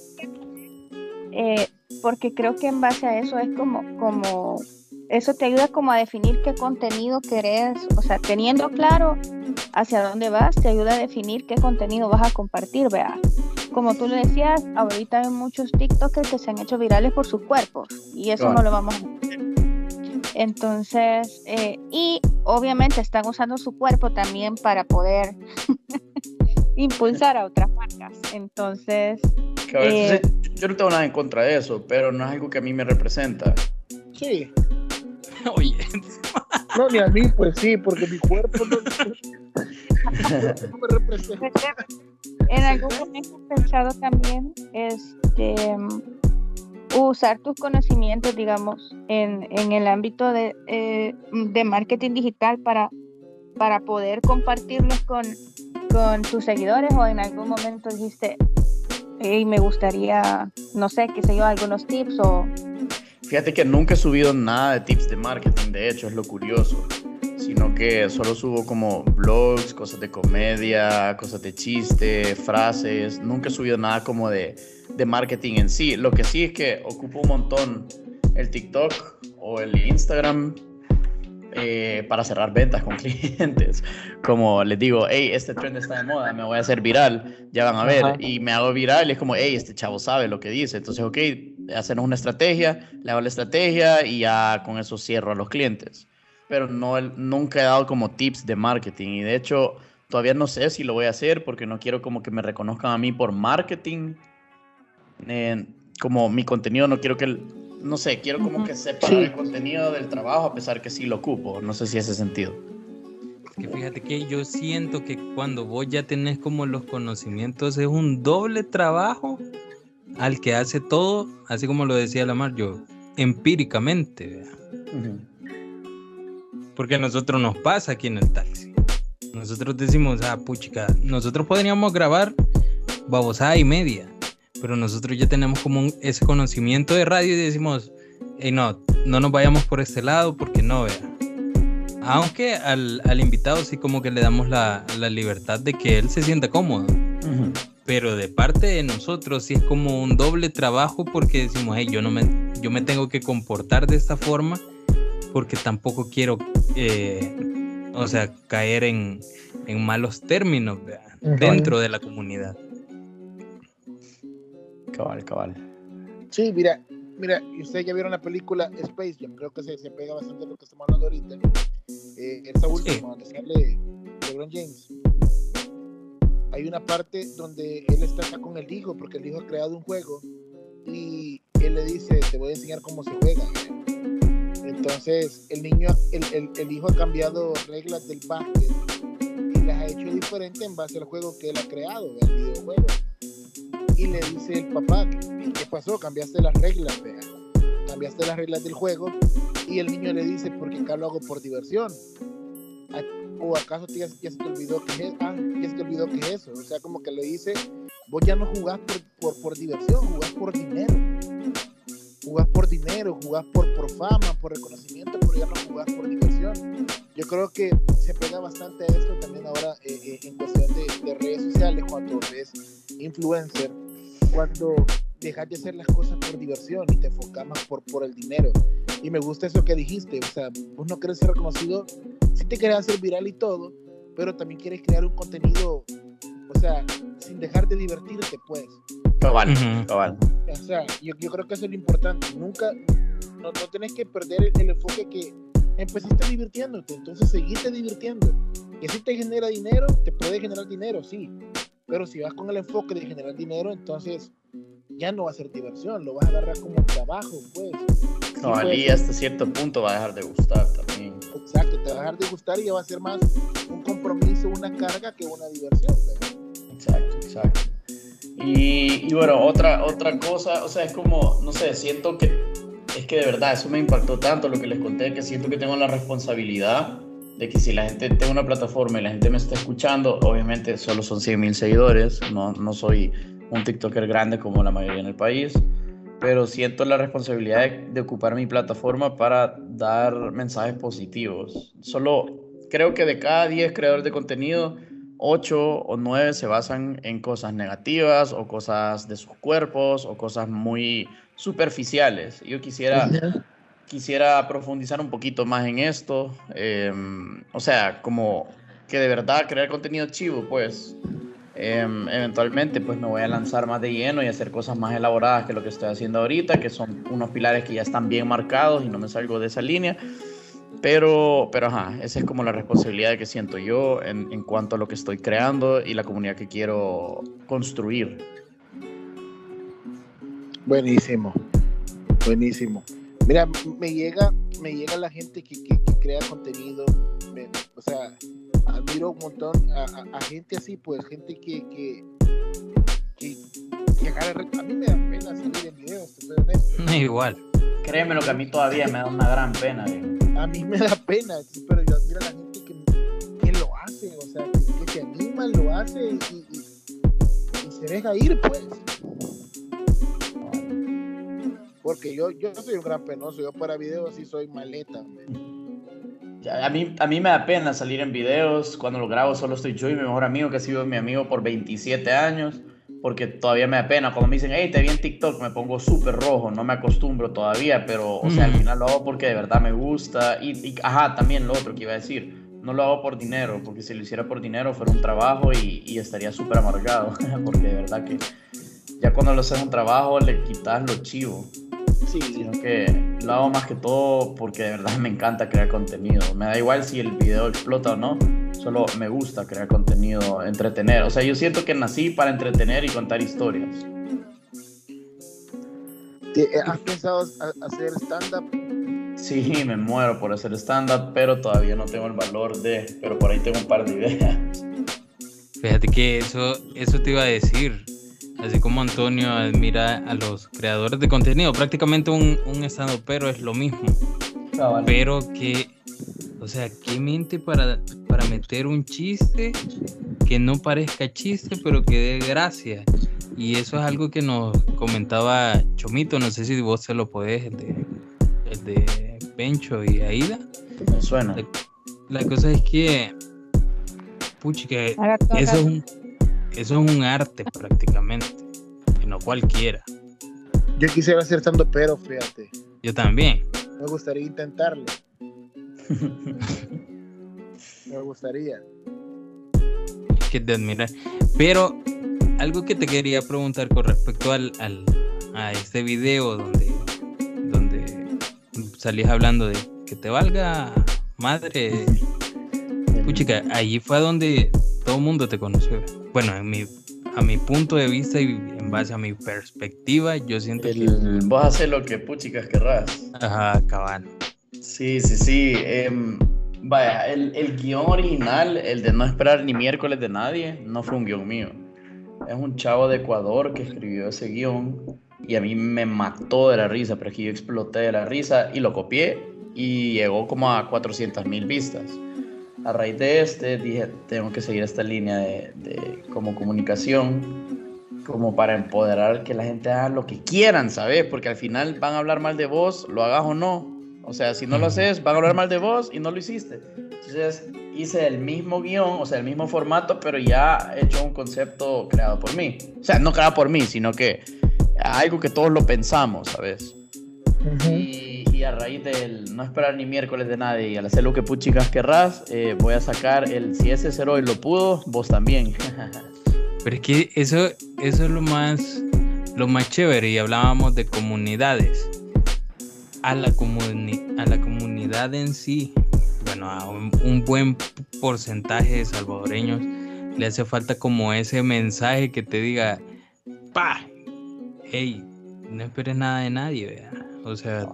eh, porque creo que en base a eso es como, como, eso te ayuda como a definir qué contenido querés, o sea, teniendo claro hacia dónde vas, te ayuda a definir qué contenido vas a compartir, vea. Como tú le decías, ahorita hay muchos TikTokers que se han hecho virales por sus cuerpos y eso no lo vamos a hacer. Entonces, eh, y obviamente están usando su cuerpo también para poder impulsar a otras marcas. Entonces, eh, yo no tengo nada en contra de eso, pero no es algo que a mí me representa. Sí. [LAUGHS] Oye. No, ni a mí, pues sí, porque mi cuerpo no, [LAUGHS] me representa. En algún momento he pensado también este, usar tus conocimientos, digamos, en, en el ámbito de, eh, de marketing digital para para poder compartirlos con, con tus seguidores o en algún momento dijiste, hey, me gustaría, no sé, qué sé yo, algunos tips o... Fíjate que nunca he subido nada de tips de marketing, de hecho, es lo curioso sino que solo subo como blogs, cosas de comedia, cosas de chiste, frases. Nunca he subido nada como de, de marketing en sí. Lo que sí es que ocupo un montón el TikTok o el Instagram eh, para cerrar ventas con [LAUGHS] clientes. Como les digo, hey, este trend está de moda, me voy a hacer viral, ya van a ver. Y me hago viral y es como, hey, este chavo sabe lo que dice. Entonces, ok, hacemos una estrategia, le hago la estrategia y ya con eso cierro a los clientes pero no, nunca he dado como tips de marketing y de hecho todavía no sé si lo voy a hacer porque no quiero como que me reconozcan a mí por marketing. como mi contenido no quiero que, no sé, quiero como que sepa el contenido del trabajo a pesar que sí lo ocupo. No sé si hace sentido. que fíjate que yo siento que cuando vos ya tenés como los conocimientos es un doble trabajo al que hace todo, así como lo decía Lamar, yo empíricamente. Porque a nosotros nos pasa aquí en el taxi. Nosotros decimos, ah, puchica, nosotros podríamos grabar babosada y media, pero nosotros ya tenemos como ese conocimiento de radio y decimos, hey, no, no nos vayamos por este lado porque no, vea. Aunque al, al invitado sí como que le damos la, la, libertad de que él se sienta cómodo. Pero de parte de nosotros sí es como un doble trabajo porque decimos, hey, yo, no me, yo me tengo que comportar de esta forma porque tampoco quiero, eh, o sea, caer en, malos términos dentro de la comunidad. Cabal, cabal. Sí, mira, mira, ustedes ya vieron la película Space Jam, creo que se, se pega bastante a lo que estamos hablando ahorita. Eh, esta última, donde sale LeBron James. Hay una parte donde él está con el hijo, porque el hijo ha creado un juego y él le dice, te voy a enseñar cómo se juega. Entonces, el niño, el, el, hijo ha cambiado reglas del básquet y las ha hecho diferentes en base al juego que él ha creado, el videojuego. Y le dice el papá, ¿qué pasó? Cambiaste las reglas, vea. Cambiaste las reglas del juego. Y el niño le dice, porque acá lo hago por diversión. ¿O acaso ya, se te olvidó que es, ah, ya se te olvidó que es eso? O sea, como que le dice, vos ya no jugás por, por, por diversión, jugás por dinero jugás por dinero, jugás por, por fama, por reconocimiento, pero ya no jugás por diversión. Yo creo que se pega bastante a esto también ahora eh, eh, en cuestión de, redes sociales, cuando ves influencer, cuando dejas de hacer las cosas por diversión y te enfocas más por, por el dinero. Y me gusta eso que dijiste, o sea, vos no querés ser reconocido, sí te querés hacer viral y todo, pero también quieres crear un contenido, o sea, sin dejar de divertirte, pues. Cabal, cabal. O sea, yo, yo, creo que eso es lo importante. Nunca, no, no tenés que perder el, enfoque que empezaste divirtiéndote, entonces seguiste divirtiendo. Que si te genera dinero, te puede generar dinero, sí. Pero si vas con el enfoque de generar dinero, entonces ya no va a ser diversión, lo vas a agarrar como trabajo, pues. Cabal, y hasta cierto punto va a dejar de gustar también. Exacto, te va a dejar de gustar y ya va a ser más un compromiso, una carga que una diversión. Pues. Exacto, exacto. Y, bueno, otra, otra cosa, o sea, es como, no sé, siento que, es que de verdad, eso me impactó tanto lo que les conté, que siento que tengo la responsabilidad de que si la gente tiene una plataforma y la gente me está escuchando, obviamente solo son 100 mil seguidores, no, no soy un TikToker grande como la mayoría en el país, pero siento la responsabilidad de, de, ocupar mi plataforma para dar mensajes positivos. Solo creo que de cada 10 creadores de contenido, 8 o 9 se basan en cosas negativas o cosas de sus cuerpos o cosas muy superficiales. Yo quisiera, quisiera profundizar un poquito más en esto. Em, o sea, como que de verdad crear contenido chivo, pues em, eventualmente pues me voy a lanzar más de lleno y hacer cosas más elaboradas que lo que estoy haciendo ahorita, que son unos pilares que ya están bien marcados y no me salgo de esa línea. Pero, pero ajá, esa es como la responsabilidad que siento yo en, en cuanto a lo que estoy creando y la comunidad que quiero construir. Buenísimo, buenísimo. Mira, me llega, me llega la gente que, que, crea contenido, o sea, admiro un montón a, gente así, pues, gente que, que, que, a mí me da pena salir en videos, [LAUGHS] Igual. Créeme lo que a mí todavía me da una gran pena. A mí me da pena, pero yo admiro a la gente que, hace, o sea, que, se anima, lo hace y, se deja ir, pues. Porque yo, yo soy un gran penoso, yo para videos sí soy maleta. A mí, a mí me da pena salir en videos, cuando lo grabo solo estoy yo y mi mejor amigo, que ha sido mi amigo por 27 años porque todavía me da pena. Cuando me dicen, hey, te vi en TikTok, me pongo súper rojo, no me acostumbro todavía, pero, o sea, al final lo hago porque de verdad me gusta. Y, ajá, también lo otro que iba a decir, no lo hago por dinero, porque si lo hiciera por dinero fuera un trabajo y, y estaría súper amargado, [LAUGHS] porque de verdad que ya cuando lo haces un trabajo le quitas lo chivo. Sí. Sino que lo hago más que todo porque de verdad [LAUGHS] me encanta crear contenido. Me da igual si el video explota o no, solo me gusta crear contenido, entretener. O sea, yo siento que nací para entretener y contar historias. Eh, ¿Has pensado hacer stand-up? Sí, me muero por hacer stand-up, pero todavía no tengo el valor de, pero por ahí tengo un par de ideas. Fíjate que eso, eso te iba a decir. Así como Antonio admira a los creadores de contenido, prácticamente un, un stand pero es lo mismo. Pero que o sea, ¿qué mente para, para meter un chiste que no parezca chiste, pero que dé gracia? Y eso es algo que nos comentaba Chomito, no sé si vos se lo podés, el de, el de Pencho y Aida. Me suena. La, cosa es que, puchi, que eso es, un, eso es un arte prácticamente, que no cualquiera. Yo quisiera hacer tanto pero, fíjate. Yo también. Me gustaría intentarlo. [LAUGHS] Me gustaría. Que te admirar. Pero algo que te quería preguntar con respecto al, a este video donde, donde salías hablando de que te valga madre. [LAUGHS] Puchica, allí fue donde todo el mundo te conoció. Bueno, en mi, a mi punto de vista y en base a mi perspectiva, yo siento que. Vos haces lo que puchicas querrás. Ajá, cabal. Sí, sí, sí. Em, vaya, el, el, guion original, el de no esperar ni miércoles de nadie, no fue un guion mío. Es un chavo de Ecuador que escribió ese guion y a mí me mató de la risa, pero es que yo exploté de la risa y lo copié y llegó como a 400 mil vistas. A raíz de este dije, tengo que seguir esta línea de, de como comunicación, como para empoderar que la gente haga lo que quieran, ¿sabes? Porque al final van a hablar mal de vos, lo hagas o no, o sea, si no lo haces, van a hablar mal de vos y no lo hiciste. Entonces hice el mismo guion, o sea, el mismo formato, pero ya hecho un concepto creado por mí. O sea, no creado por mí, sino que algo que todos lo pensamos, ¿sabes? y, y, a raíz del no esperar ni miércoles de nadie y al hacer lo que puchicas querrás, eh, voy a sacar el si ese cero y lo pudo, vos también. [LAUGHS] pero es que eso, eso es lo más, lo más chévere y hablábamos de comunidades a la, a la comunidad en sí, bueno, a un, buen porcentaje de salvadoreños le hace falta como ese mensaje que te diga, pa, hey, no esperes nada de nadie, ¿verdad? o sea,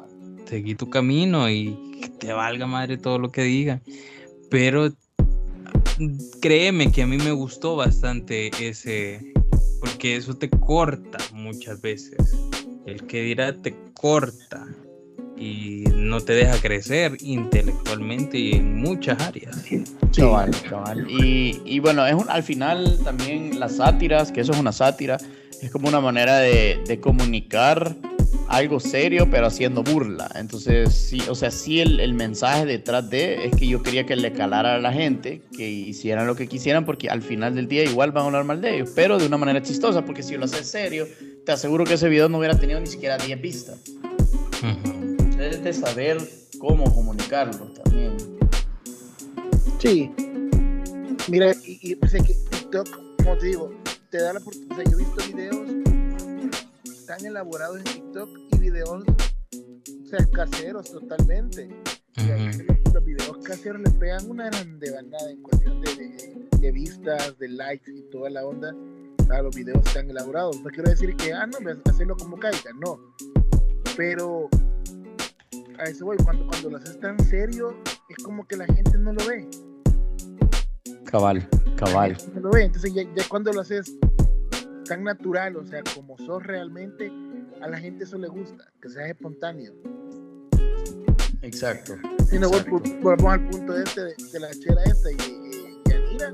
seguí tu camino y que te valga madre todo lo que diga, pero créeme que a mí me gustó bastante ese, porque eso te corta muchas veces, el que dirá te corta, y no te deja crecer intelectualmente y en muchas áreas. Sí. Y, y, bueno, es un, al final también las sátiras, que eso es una sátira, es como una manera de, de comunicar algo serio pero haciendo burla. Entonces, sí, o sea, sí el, el, mensaje detrás de es que yo quería que le calara a la gente, que hicieran lo que quisieran, porque al final del día igual van a hablar mal de ellos, pero de una manera chistosa, porque si lo haces serio, te aseguro que ese video no hubiera tenido ni siquiera 10 vistas es de saber cómo comunicarlo también. Sí. Mira, y, pues que TikTok, como te digo, te da la oportunidad. O sea, yo he visto videos tan elaborados en TikTok y videos, o sea, caseros totalmente. los, videos caseros le pegan una grande bandada en cuestión de, de, vistas, de likes y toda la onda a los videos tan elaborados. No quiero decir que, ah, no, hacerlo como caiga, no. Pero a eso voy, cuando, cuando lo haces tan serio, es como que la gente no lo ve. Cabal, cabal. No lo ve, entonces ya, cuando lo haces tan natural, o sea, como sos realmente, a la gente eso le gusta, que seas espontáneo. Exacto. Si no, volvamos al punto este de, la chera esta y, mira,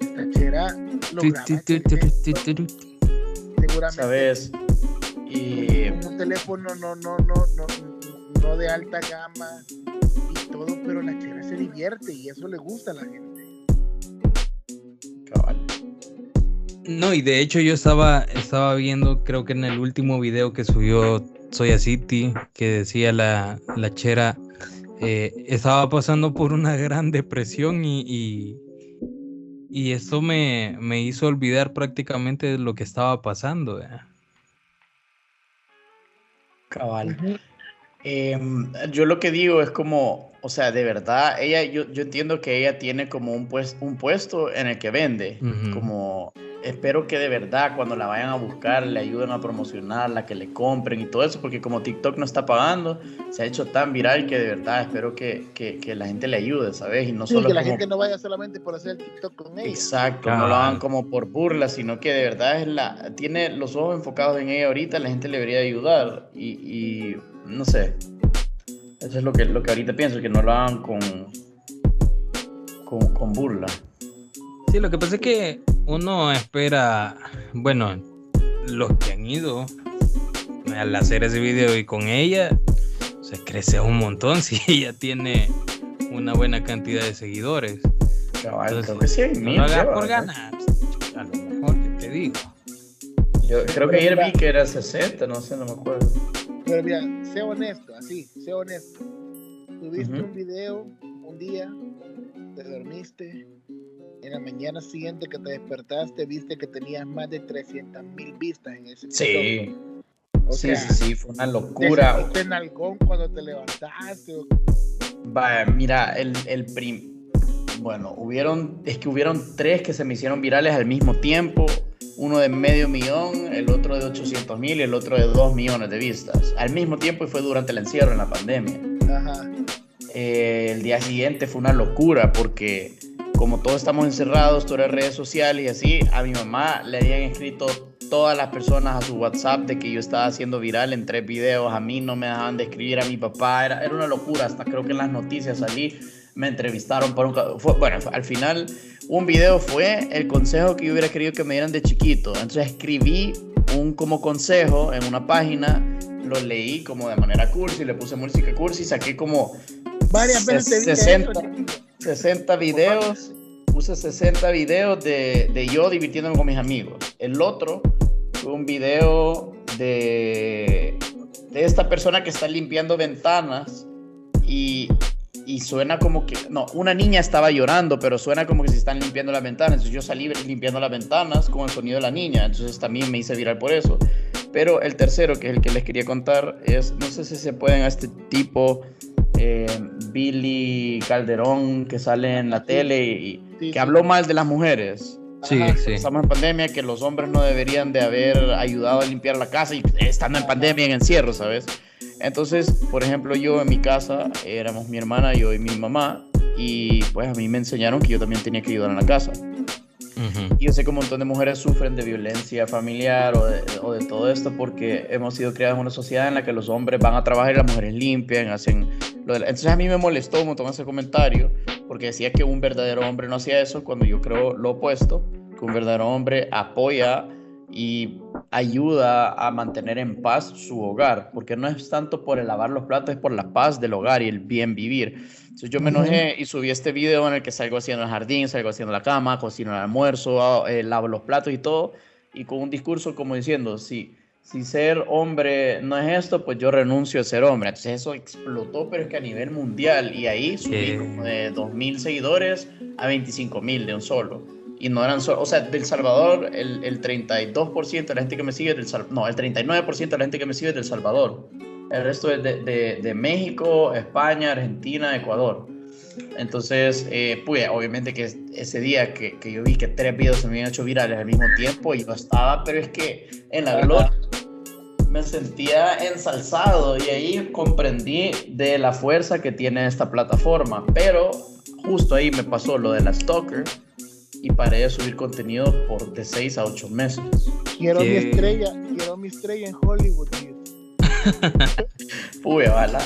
esta chera lo Seguramente. ¿Sabes? Y... Un teléfono no, no, no, no, no de alta gama y todo, pero la chera se divierte y eso le gusta a la gente. Cabal. No, y de hecho yo estaba, estaba viendo, creo que en el último video que subió Soya City, que decía la, la chera, eh, estaba pasando por una [LAUGHS] gran depresión y, y, eso me, me, hizo olvidar prácticamente lo que estaba pasando. Cabal. Em, yo lo que digo es como, o sea, de verdad, ella, yo, yo entiendo que ella tiene como un, pues, un puesto en el que vende, como espero que de verdad cuando la vayan a buscar le ayuden a promocionarla, que le compren y todo eso, porque como TikTok no está pagando, se ha hecho tan viral que de verdad espero que, que, la gente le ayude, ¿sabes? Y no solo que la gente no vaya solamente por hacer TikTok con ella. Exacto, no lo hagan como por burla, sino que de verdad es la, tiene los ojos enfocados en ella ahorita, la gente le debería ayudar y, y no sé. Eso es lo que, lo que ahorita pienso, que no lo hagan con, con, con burla. Sí, lo que pasa es que uno espera, bueno, los que han ido al hacer ese video y con ella, se crece un montón [LAUGHS] si ella tiene una buena cantidad de seguidores. creo que sí, no lo hagas por ganar, a lo mejor que te digo. Yo creo que ayer vi que era 60, no sé, no me acuerdo. Pero mira, sé honesto, así, sé honesto. Tuviste un video un día, te dormiste, en la mañana siguiente que te despertaste, viste que tenías más de 300 mil vistas en ese Sí. sí, sí, sí, fue una locura. ¿Te en algón cuando te levantaste? Vaya, mira, el, el prim... Bueno, hubieron, es que hubieron tres que se me hicieron virales al mismo tiempo. Uno de medio millón, el otro de 800 mil y el otro de 2 millones de vistas. Al mismo tiempo y fue durante el encierro en la pandemia. Ajá. Eh, el día siguiente fue una locura porque como todos estamos encerrados, todas las redes sociales y así, a mi mamá le habían escrito todas las personas a su WhatsApp de que yo estaba haciendo viral en tres videos, a mí no me dejaban de escribir a mi papá, era, era una locura, hasta creo que en las noticias salí, me entrevistaron por un... bueno, al final un video fue el consejo que yo hubiera querido que me dieran de chiquito, entonces escribí un como consejo en una página, lo leí como de manera cursi, le puse música cursi, saqué como... Varias veces 60, 60 videos, puse 60 videos de, de, yo divirtiéndome con mis amigos. El otro fue un video de, de esta persona que está limpiando ventanas y, y suena como que, no, una niña estaba llorando, pero suena como que se están limpiando las ventanas. Entonces yo salí limpiando las ventanas con el sonido de la niña, entonces también me hice viral por eso. Pero el tercero, que es el que les quería contar, es, no sé si se pueden a este tipo eh, Billy Calderón que sale en la tele y que habló mal de las mujeres. Sí, sí. Estamos en pandemia, que los hombres no deberían de haber ayudado a limpiar la casa y estando en pandemia, en encierro, ¿sabes? Entonces, por ejemplo, yo en mi casa éramos mi hermana, yo y mi mamá, y pues a mí me enseñaron que yo también tenía que ayudar en la casa. Y yo sé que un montón de mujeres sufren de violencia familiar o de, o de, todo esto porque hemos sido criadas en una sociedad en la que los hombres van a trabajar y las mujeres limpian, hacen... Lo de Entonces a mí me molestó un montón ese comentario porque decía que un verdadero hombre no hacía eso cuando yo creo lo opuesto, que un verdadero hombre apoya y ayuda a mantener en paz su hogar, porque no es tanto por el lavar los platos, es por la paz del hogar y el bien vivir. Entonces yo me enojé y subí este video en el que salgo haciendo el jardín, salgo haciendo la cama, cocino el almuerzo, ah, eh, lavo los platos y todo, y con un discurso como diciendo, si, si ser hombre no es esto, pues yo renuncio a ser hombre. Entonces eso explotó, pero es que a nivel mundial, y ahí subí como de 2.000 seguidores a 25.000 de un solo y no eran solo, o sea, del Salvador, el, el 32% de la gente que me sigue, del no, el 39% de la gente que me sigue es del Salvador. El resto es de, de, de México, España, Argentina, Ecuador. Entonces, eh, pues obviamente que ese día que, que, yo vi que tres videos se me habían hecho virales al mismo tiempo, yo estaba, pero es que en la gloria me sentía ensalzado y ahí comprendí de la fuerza que tiene esta plataforma. Pero justo ahí me pasó lo de la Stalker y paré de subir contenido por de 6 a 8 meses. Quiero mi estrella, quiero mi estrella en Hollywood, tío. [LAUGHS] Uy, bala.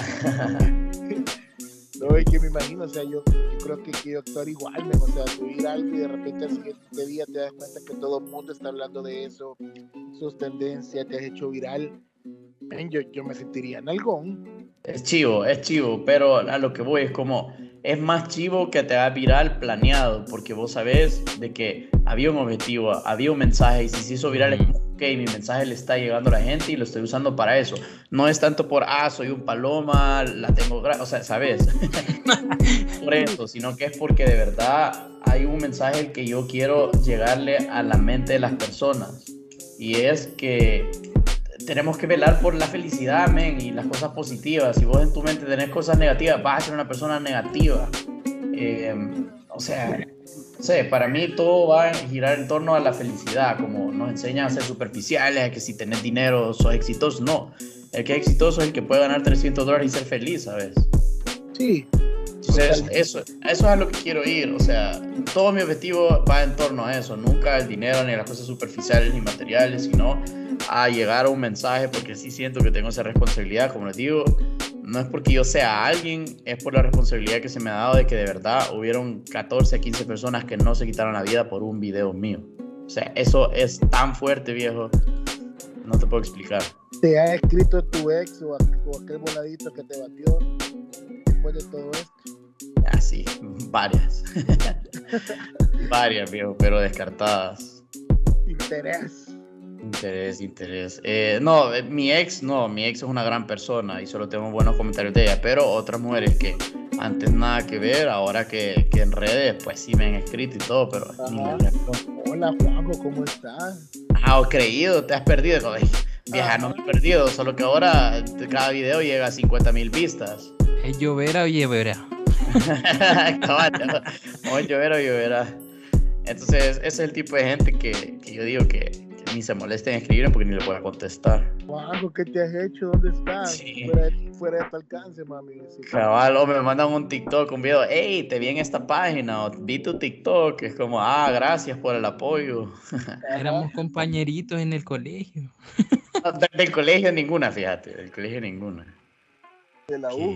No, es que me imagino, o sea, yo, yo creo que quiero actuar igual, men, o sea, subir algo y de repente al siguiente día te das cuenta que todo el mundo está hablando de eso, sus tendencias, te has hecho viral. Men, yo, yo me sentiría en algún. Es chivo, es chivo, pero a lo que voy es como, es más chivo que te haga viral planeado, porque vos sabés de que había un objetivo, había un mensaje, y si se hizo viral es como, ok, mi mensaje le está llegando a la gente y lo estoy usando para eso. No es tanto por, ah, soy un paloma, la tengo, o sea, ¿sabes? [LAUGHS] por eso, sino que es porque de verdad hay un mensaje que yo quiero llegarle a la mente de las personas. Y es que tenemos que velar por la felicidad, men, y las cosas positivas. Si vos en tu mente tenés cosas negativas, vas a ser una persona negativa. Eh, o sea, no sé, para mí todo va a girar en torno a la felicidad, como nos enseñan a ser superficiales, a que si tenés dinero sos exitoso. No, el que es exitoso es el que puede ganar 300 dólares y ser feliz, ¿sabes? Sí. Entonces, eso, eso es a lo que quiero ir. O sea, todo mi objetivo va en torno a eso. Nunca el dinero, ni las cosas superficiales, ni materiales, sino a llegar a un mensaje, porque sí siento que tengo esa responsabilidad, como les digo, no es porque yo sea alguien, es por la responsabilidad que se me ha dado de que de verdad hubieron 14, 15 personas que no se quitaron la vida por un video mío. O sea, eso es tan fuerte, viejo. No te puedo explicar. ¿Te ha escrito tu ex o, aquel voladito que te batió después de todo esto? Ah, sí, varias. [LAUGHS] varias, viejo, pero descartadas. Interés. Interés, interés. Eh, no, eh, mi ex, no, mi ex es una gran persona y solo tengo buenos comentarios de ella, pero otras mujeres que antes nada que ver, ahora que, que en redes, pues sí me han escrito y todo, pero Hola Juanjo, ¿cómo estás? Ah, creído, te has perdido. Vieja, no me he perdido, solo que ahora cada video llega a 50 mil vistas. ¿Es llover o lloverá? o llover o lloverá. Entonces, ese es el tipo de gente que, que yo digo que, ni se moleste en escribirme porque ni le voy a contestar. ¿qué te has hecho? ¿Dónde estás? Fuera, de tu alcance, mami. Cabal, o me mandan un TikTok, un video, hey, te vi en esta página, o vi tu TikTok, es como, ah, gracias por el apoyo. Éramos compañeritos en el colegio. del colegio ninguna, fíjate, del colegio ninguna. De la U.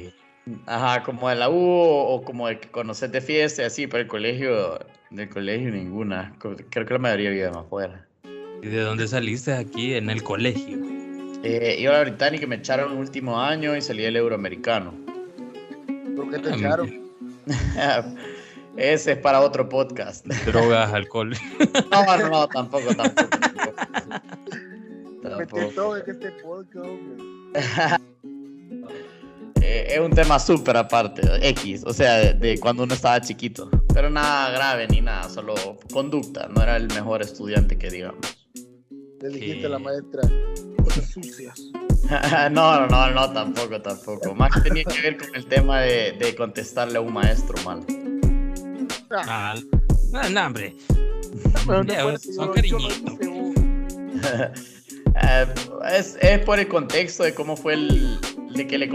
Ajá, como de la U o como de que conoces de fiesta, así, pero el colegio, del colegio ninguna. Creo que la mayoría vive más afuera. ¿Y de dónde saliste aquí en el colegio? Eh, iba a la británica y me echaron el último año y salí el euroamericano. ¿Por qué te echaron? [LAUGHS] Ese es para otro podcast. Drogas, alcohol. no, [LAUGHS] no, no, tampoco, tampoco. tampoco. todo en este podcast, [LAUGHS] eh, es un tema súper aparte, X, o sea, de, cuando uno estaba chiquito. Pero nada grave ni nada, solo conducta. No era el mejor estudiante que digamos. Le dijiste a la maestra cosas sucias. [LAUGHS] no, no, no, tampoco, tampoco. Más que tenía que ver con el tema de, de contestarle a un maestro mal. Ah, no, hombre. son cariñitos. Eh, es, es por el contexto de cómo fue el, de que le,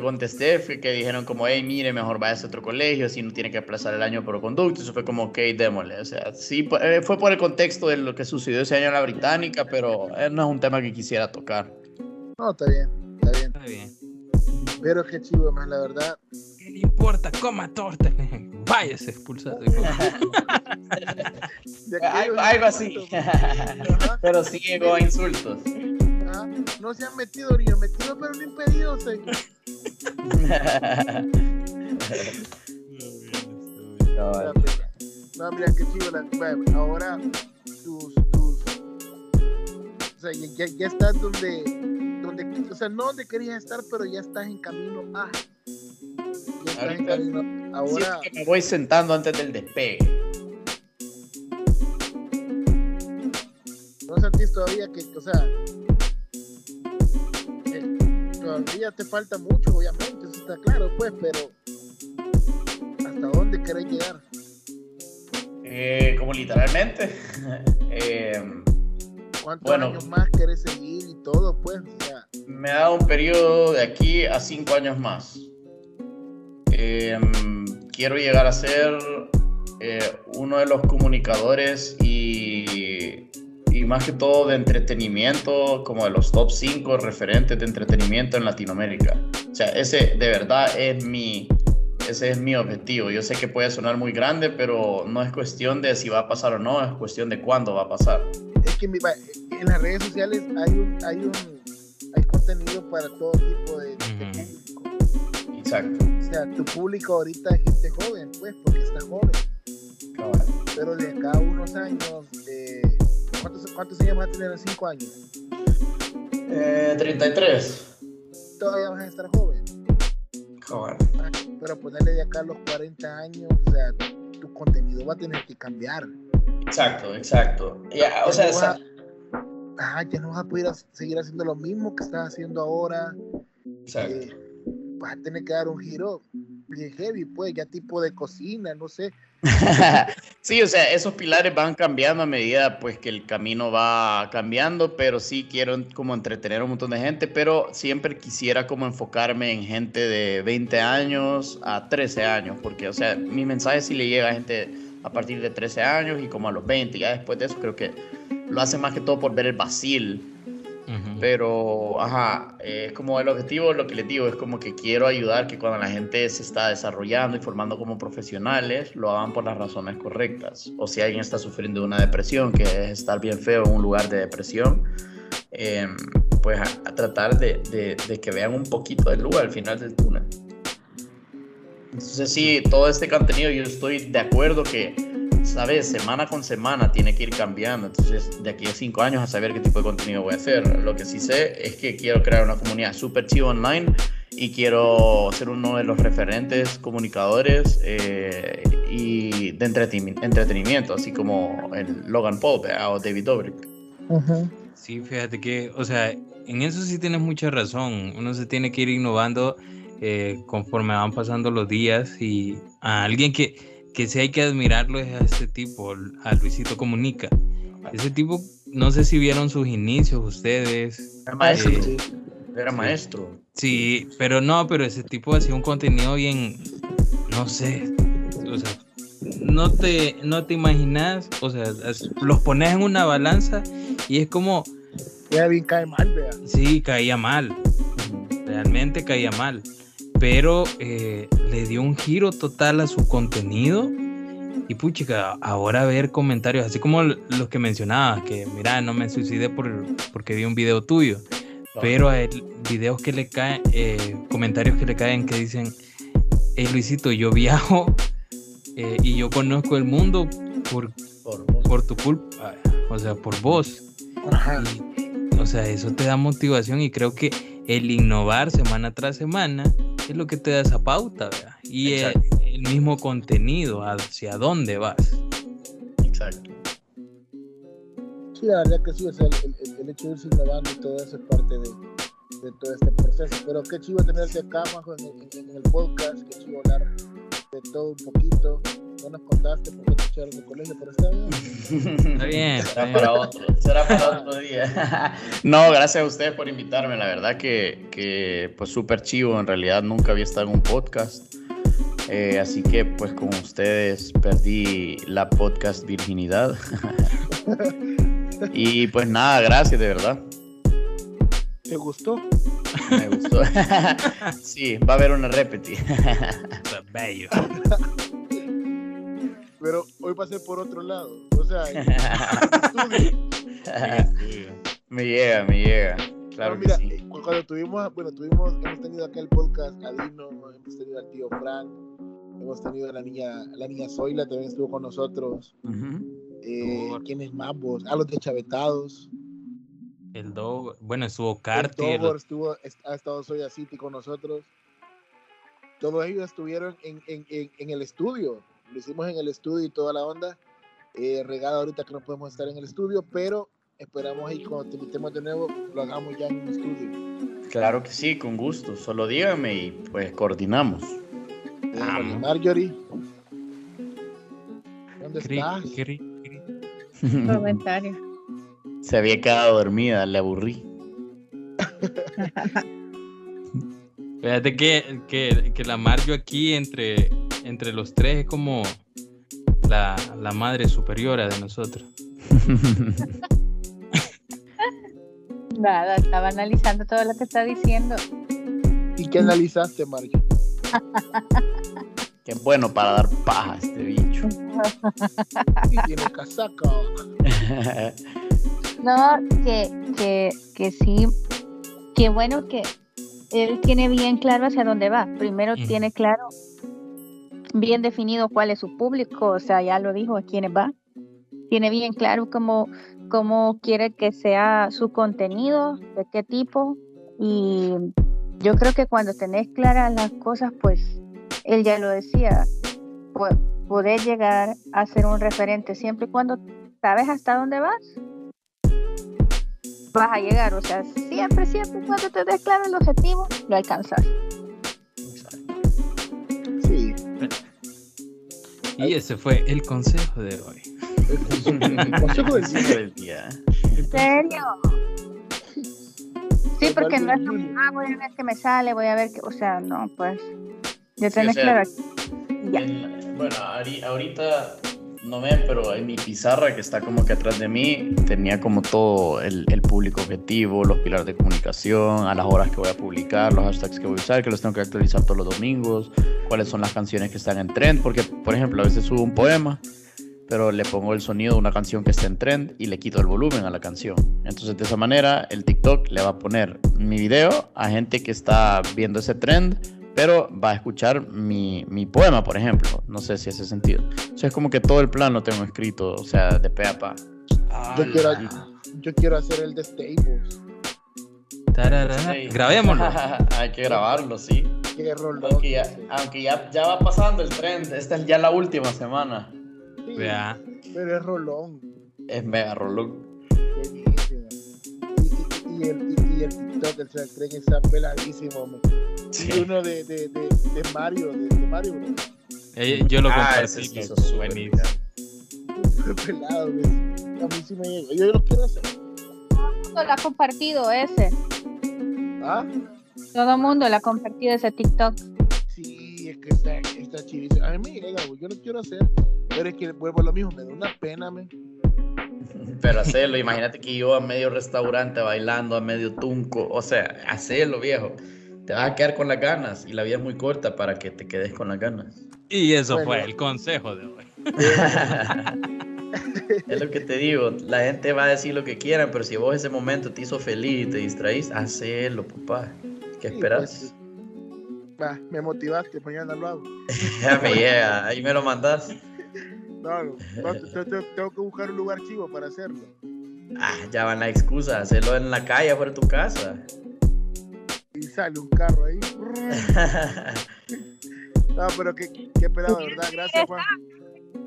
contesté fue que dijeron como, hey, mire, mejor vaya a otro colegio, si no tiene que aplazar el año por conducto. Eso fue como, ok, démosle. O sea, sí, eh, fue por el contexto de lo que sucedió ese año en la británica, pero eh, no es un tema que quisiera tocar. No, está bien, está bien. Está bien. Pero qué chivo, man, la verdad. ¿Qué le importa? Coma torta. [LAUGHS] Váyase expulsado. algo, algo así. [LAUGHS] pero sí llegó a insultos. No se han metido, niños, metido pero no impedido, señor. no, mira, qué chido. La, ahora tus, tus, o sea, ya, ya estás donde, donde, o sea, no donde querías estar, pero ya estás en camino a. Ya estás en camino. Ahora. Sí, me voy sentando antes del despegue. No sentís todavía que, o sea, todavía te falta mucho, obviamente, eso está claro, pues, pero ¿hasta dónde querés llegar? Eh, como literalmente. [LAUGHS] eh, ¿Cuántos años más querés seguir y todo, pues? Me ha dado un periodo de aquí a cinco años más. Eh, quiero llegar a ser eh, uno de los comunicadores y y más que todo de entretenimiento, como de los top 5 referentes de entretenimiento en Latinoamérica. O sea, ese de verdad es mi, ese es mi objetivo. Yo sé que puede sonar muy grande, pero no es cuestión de si va a pasar o no, es cuestión de cuándo va a pasar. Es que en las redes sociales hay un, hay un hay contenido para todo tipo de, público. Exacto. Sea, tu público ahorita es gente joven, pues, porque está joven. Pero de acá a unos años, eh, ¿cuántos, ¿cuántos años vas a tener en cinco años? Eh, 33. Todavía vas a estar joven. Joven. Ah, pero ponerle de acá a los 40 años, o sea, tu contenido va a tener que cambiar. Exacto, exacto. Ya, o sea, no ya no vas a poder seguir haciendo lo mismo que estás haciendo ahora. Exacto. Eh, vas a tener que dar un giro bien heavy, pues, ya tipo de cocina, no sé. [LAUGHS] sí, o sea, esos pilares van cambiando a medida pues que el camino va cambiando, pero sí quiero como entretener a un montón de gente, pero siempre quisiera como enfocarme en gente de 20 años a 13 años, porque o sea, mi mensaje sí le llega a gente a partir de 13 años y como a los 20, ya después de eso creo que lo hace más que todo por ver el vacil pero, ajá, es como el objetivo, lo que les digo, es como que quiero ayudar que cuando la gente se está desarrollando y formando como profesionales, lo hagan por las razones correctas. O si alguien está sufriendo una depresión, que es estar bien feo en un lugar de depresión, em, pues a, tratar de, de, de, que vean un poquito de luz al final del túnel. Entonces sí, todo este contenido yo estoy de acuerdo que sabes, semana con semana tiene que ir cambiando. Entonces, de aquí a cinco años a saber qué tipo de contenido voy a hacer. Lo que sí sé es que quiero crear una comunidad súper chiva online y quiero ser uno de los referentes comunicadores eh, y de entretenimiento, así como el Logan Paul o David Dobrik. Sí, fíjate que, o sea, en eso sí tienes mucha razón. Uno se tiene que ir innovando eh, conforme van pasando los días y a alguien que que si hay que admirarlo es a este tipo, a Luisito Comunica. Ese tipo, no sé si vieron sus inicios ustedes. Era maestro. Eh, era maestro. Sí, pero no, pero ese tipo hacía un contenido bien, no sé, o sea, no te, no te imaginas, o sea, los pones en una balanza y es como... Ya bien cae mal, vea. Sí, caía mal, realmente caía mal pero eh, le dio un giro total a su contenido. Y puchica, ahora ver comentarios, así como los que mencionabas, que mira, no me suicidé por, porque vi un video tuyo, pero hay videos que le caen, eh, comentarios que le caen que dicen, hey Luisito, yo viajo eh, y yo conozco el mundo por, por, tu culpa, o sea, por vos. o sea, eso te da motivación y creo que el innovar semana tras semana es lo que te da esa pauta, ¿verdad? Y el, mismo contenido, hacia dónde vas. Exacto. Sí, la verdad que sí, o sea, el, hecho de irse innovando y todo eso es parte de, de, todo este proceso. Pero qué chivo tenerte acá, Majo, en, en, el podcast, qué chivo hablar de todo un poquito. No nos contaste por qué te echaron de colegio, pero está bien. Está bien. Será para otro, será para otro día. [LAUGHS] no, gracias a ustedes por invitarme. La verdad que, que pues súper chivo. En realidad nunca había estado en un podcast. Eh, así que pues con ustedes perdí la podcast virginidad. [LAUGHS] y pues nada, gracias de verdad. ¿Te gustó? Me gustó. [LAUGHS] sí, va a haber una repeti. Bello. [LAUGHS] Pero hoy pasé por otro lado. O sea, me llega, [LAUGHS] me llega. Claro mira, eh, cuando tuvimos, bueno, tuvimos, hemos tenido acá el podcast a Dino, hemos tenido al tío Fran, hemos tenido a la niña, la niña Zoila también estuvo con nosotros. eh, ¿Quiénes más vos? A los de Chavetados. El Dog, bueno, estuvo Carter. El estuvo, ha estado Soya City con nosotros. Todos ellos estuvieron en, en, en, en el estudio lo hicimos en el estudio y toda la onda. Eh, regado ahorita que no podemos estar en el estudio, pero esperamos ahí cuando te invitemos de nuevo, lo hagamos ya en un estudio. Claro que sí, con gusto. Solo dígame y pues coordinamos. Eh, Marjorie. ¿Dónde estás? [LAUGHS] Comentario. Se había quedado dormida, le aburrí. [LAUGHS] Fíjate que, que, que la Mario aquí entre entre los tres es como la, la madre superiora de nosotros. [LAUGHS] Nada, estaba analizando todo lo que está diciendo. ¿Y qué analizaste, Mario? [LAUGHS] Qué bueno para dar paja este bicho. y tiene casaca. [LAUGHS] no, que, que, que sí. Qué bueno que él tiene bien claro hacia dónde va. Primero tiene claro, bien definido cuál es su público, o sea, ya lo dijo, a quiénes va. Tiene bien claro cómo, cómo quiere que sea su contenido, de qué tipo. Y yo creo que cuando tenés claras las cosas, pues él ya lo decía, pues, poder llegar a ser un referente siempre y cuando sabes hasta dónde vas, vas a llegar. O sea, siempre, siempre cuando te des claro el objetivo, lo alcanzas. Sí. Y ese fue el consejo de hoy. El consejo del día. ¿En serio? Sí, porque no es como, ah, voy a ver qué me sale, voy a ver qué, o sea, no, pues, ya tenés claro. Ya. bueno, ahorita no me, pero en mi pizarra que está como que atrás de mí tenía como todo el, el, público objetivo, los pilares de comunicación, a las horas que voy a publicar, los hashtags que voy a usar, que los tengo que actualizar todos los domingos, cuáles son las canciones que están en trend, porque por ejemplo a veces subo un poema, pero le pongo el sonido de una canción que está en trend y le quito el volumen a la canción. Entonces de esa manera el TikTok le va a poner mi video a gente que está viendo ese trend pero va a escuchar mi, mi, poema, por ejemplo. No sé si hace sentido. O sea, es como que todo el plan lo tengo escrito, o sea, de pe a pa. yo, quiero, yo quiero hacer el de Staples. Grabémoslo. [LAUGHS] Hay que grabarlo, sí. Aunque, ya, aunque ya, ya, va pasando el trend, esta es ya la última semana. Sí, Pero es rolón. Es mega rolón. Y, y, el, y, el TikTok, el tren está peladísimo. Man. Sí. uno de, de, de, de, Mario, de, de Mario, bro. Eh, yo lo ah, compartí, es buenísimo. [LAUGHS] pelado, güey. A mí sí me llega. Yo lo quiero hacer. Todo el mundo lo ha compartido ese. ¿Ah? Todo el mundo lo ha compartido ese TikTok. Sí, es que está, está chidísimo. A mí me llega, güey. Yo lo quiero hacer. Pero es que vuelvo a lo mismo. Me da una pena, me. Pero hacerlo, imagínate que yo a medio restaurante bailando, a medio tunco, o sea, hacerlo, viejo te vas a quedar con las ganas y la vida es muy corta para que te quedes con las ganas. Y eso fue el consejo de hoy. [LAUGHS] es lo que te digo, la gente va a decir lo que quieran, pero si vos ese momento te hizo feliz y te distraís, hacelo, papá. ¿Qué esperas? Pues, me motivaste, mañana lo hago. [LAUGHS] ya me llega, ahí me lo mandas. No, no, tengo que buscar un lugar chivo para hacerlo. Ah, ya van las excusas, hacerlo en la calle, fuera de tu casa y sale un carro ahí. [LAUGHS] no, pero qué, qué pedado, ¿verdad? Gracias, Juan.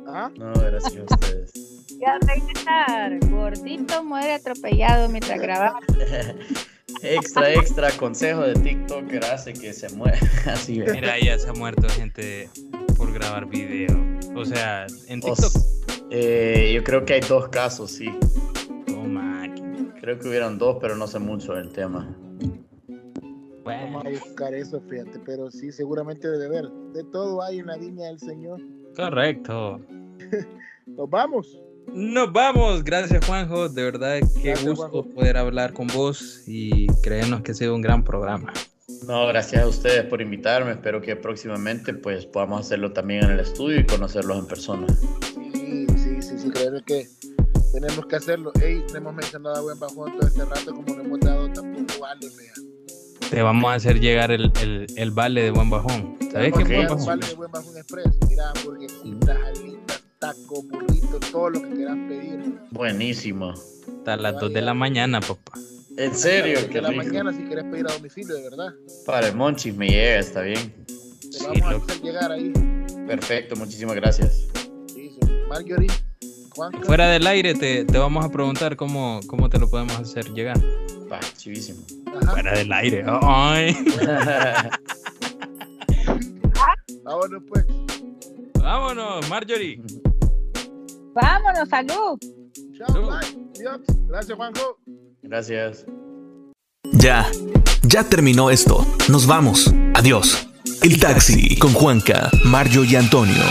¿Ah? No, gracias a ustedes. Ya regresar, gordito muere atropellado mientras grababa. [LAUGHS] extra, extra consejo de TikToker hace que se muera. [LAUGHS] Así Mira, ya se ha muerto gente por grabar video. O sea, en TikTok. eh, yo creo que hay dos casos, sí. Toma. Creo que hubieron dos, pero no sé mucho del tema. Vamos a buscar eso, fíjate, pero sí, seguramente debe haber. De todo hay en la línea del Señor. Correcto. [LAUGHS] Nos vamos. Nos vamos. Gracias, Juanjo. De verdad, qué gusto poder hablar con vos y creernos que ha sido un gran programa. No, gracias a ustedes por invitarme. Espero que próximamente pues podamos hacerlo también en el estudio y conocerlos en persona. Sí, sí, sí, sí, creo que tenemos que hacerlo. Ey, no hemos mencionado a Buen Bajón todo este rato como no hemos dado tampoco vale, vean. Te vamos a hacer llegar el, el, el vale de buen bajón. ¿Sabes qué es buen vale de buen bajón express. Mira, hamburguesitas, alitas, tacos, burritos, todo lo que quieras pedir. Buenísimo. Hasta las 2 de la mañana, papá. ¿En serio? De la mañana si quieres pedir a domicilio, de verdad. Para el Monchis me llega, está bien. Te vamos a hacer llegar ahí. Perfecto, muchísimas gracias. Sí, sí. Marjorie, Fuera del aire te, te vamos a preguntar cómo, cómo te lo podemos hacer llegar. Va, chivísimo. Fuera del aire. Ay. [LAUGHS] Vámonos, pues. Vámonos, Marjorie. Vámonos, salud. Chao, bye. Gracias, Juanjo. Gracias. Ya, ya terminó esto. Nos vamos. Adiós. El taxi con Juanca, Mario y Antonio.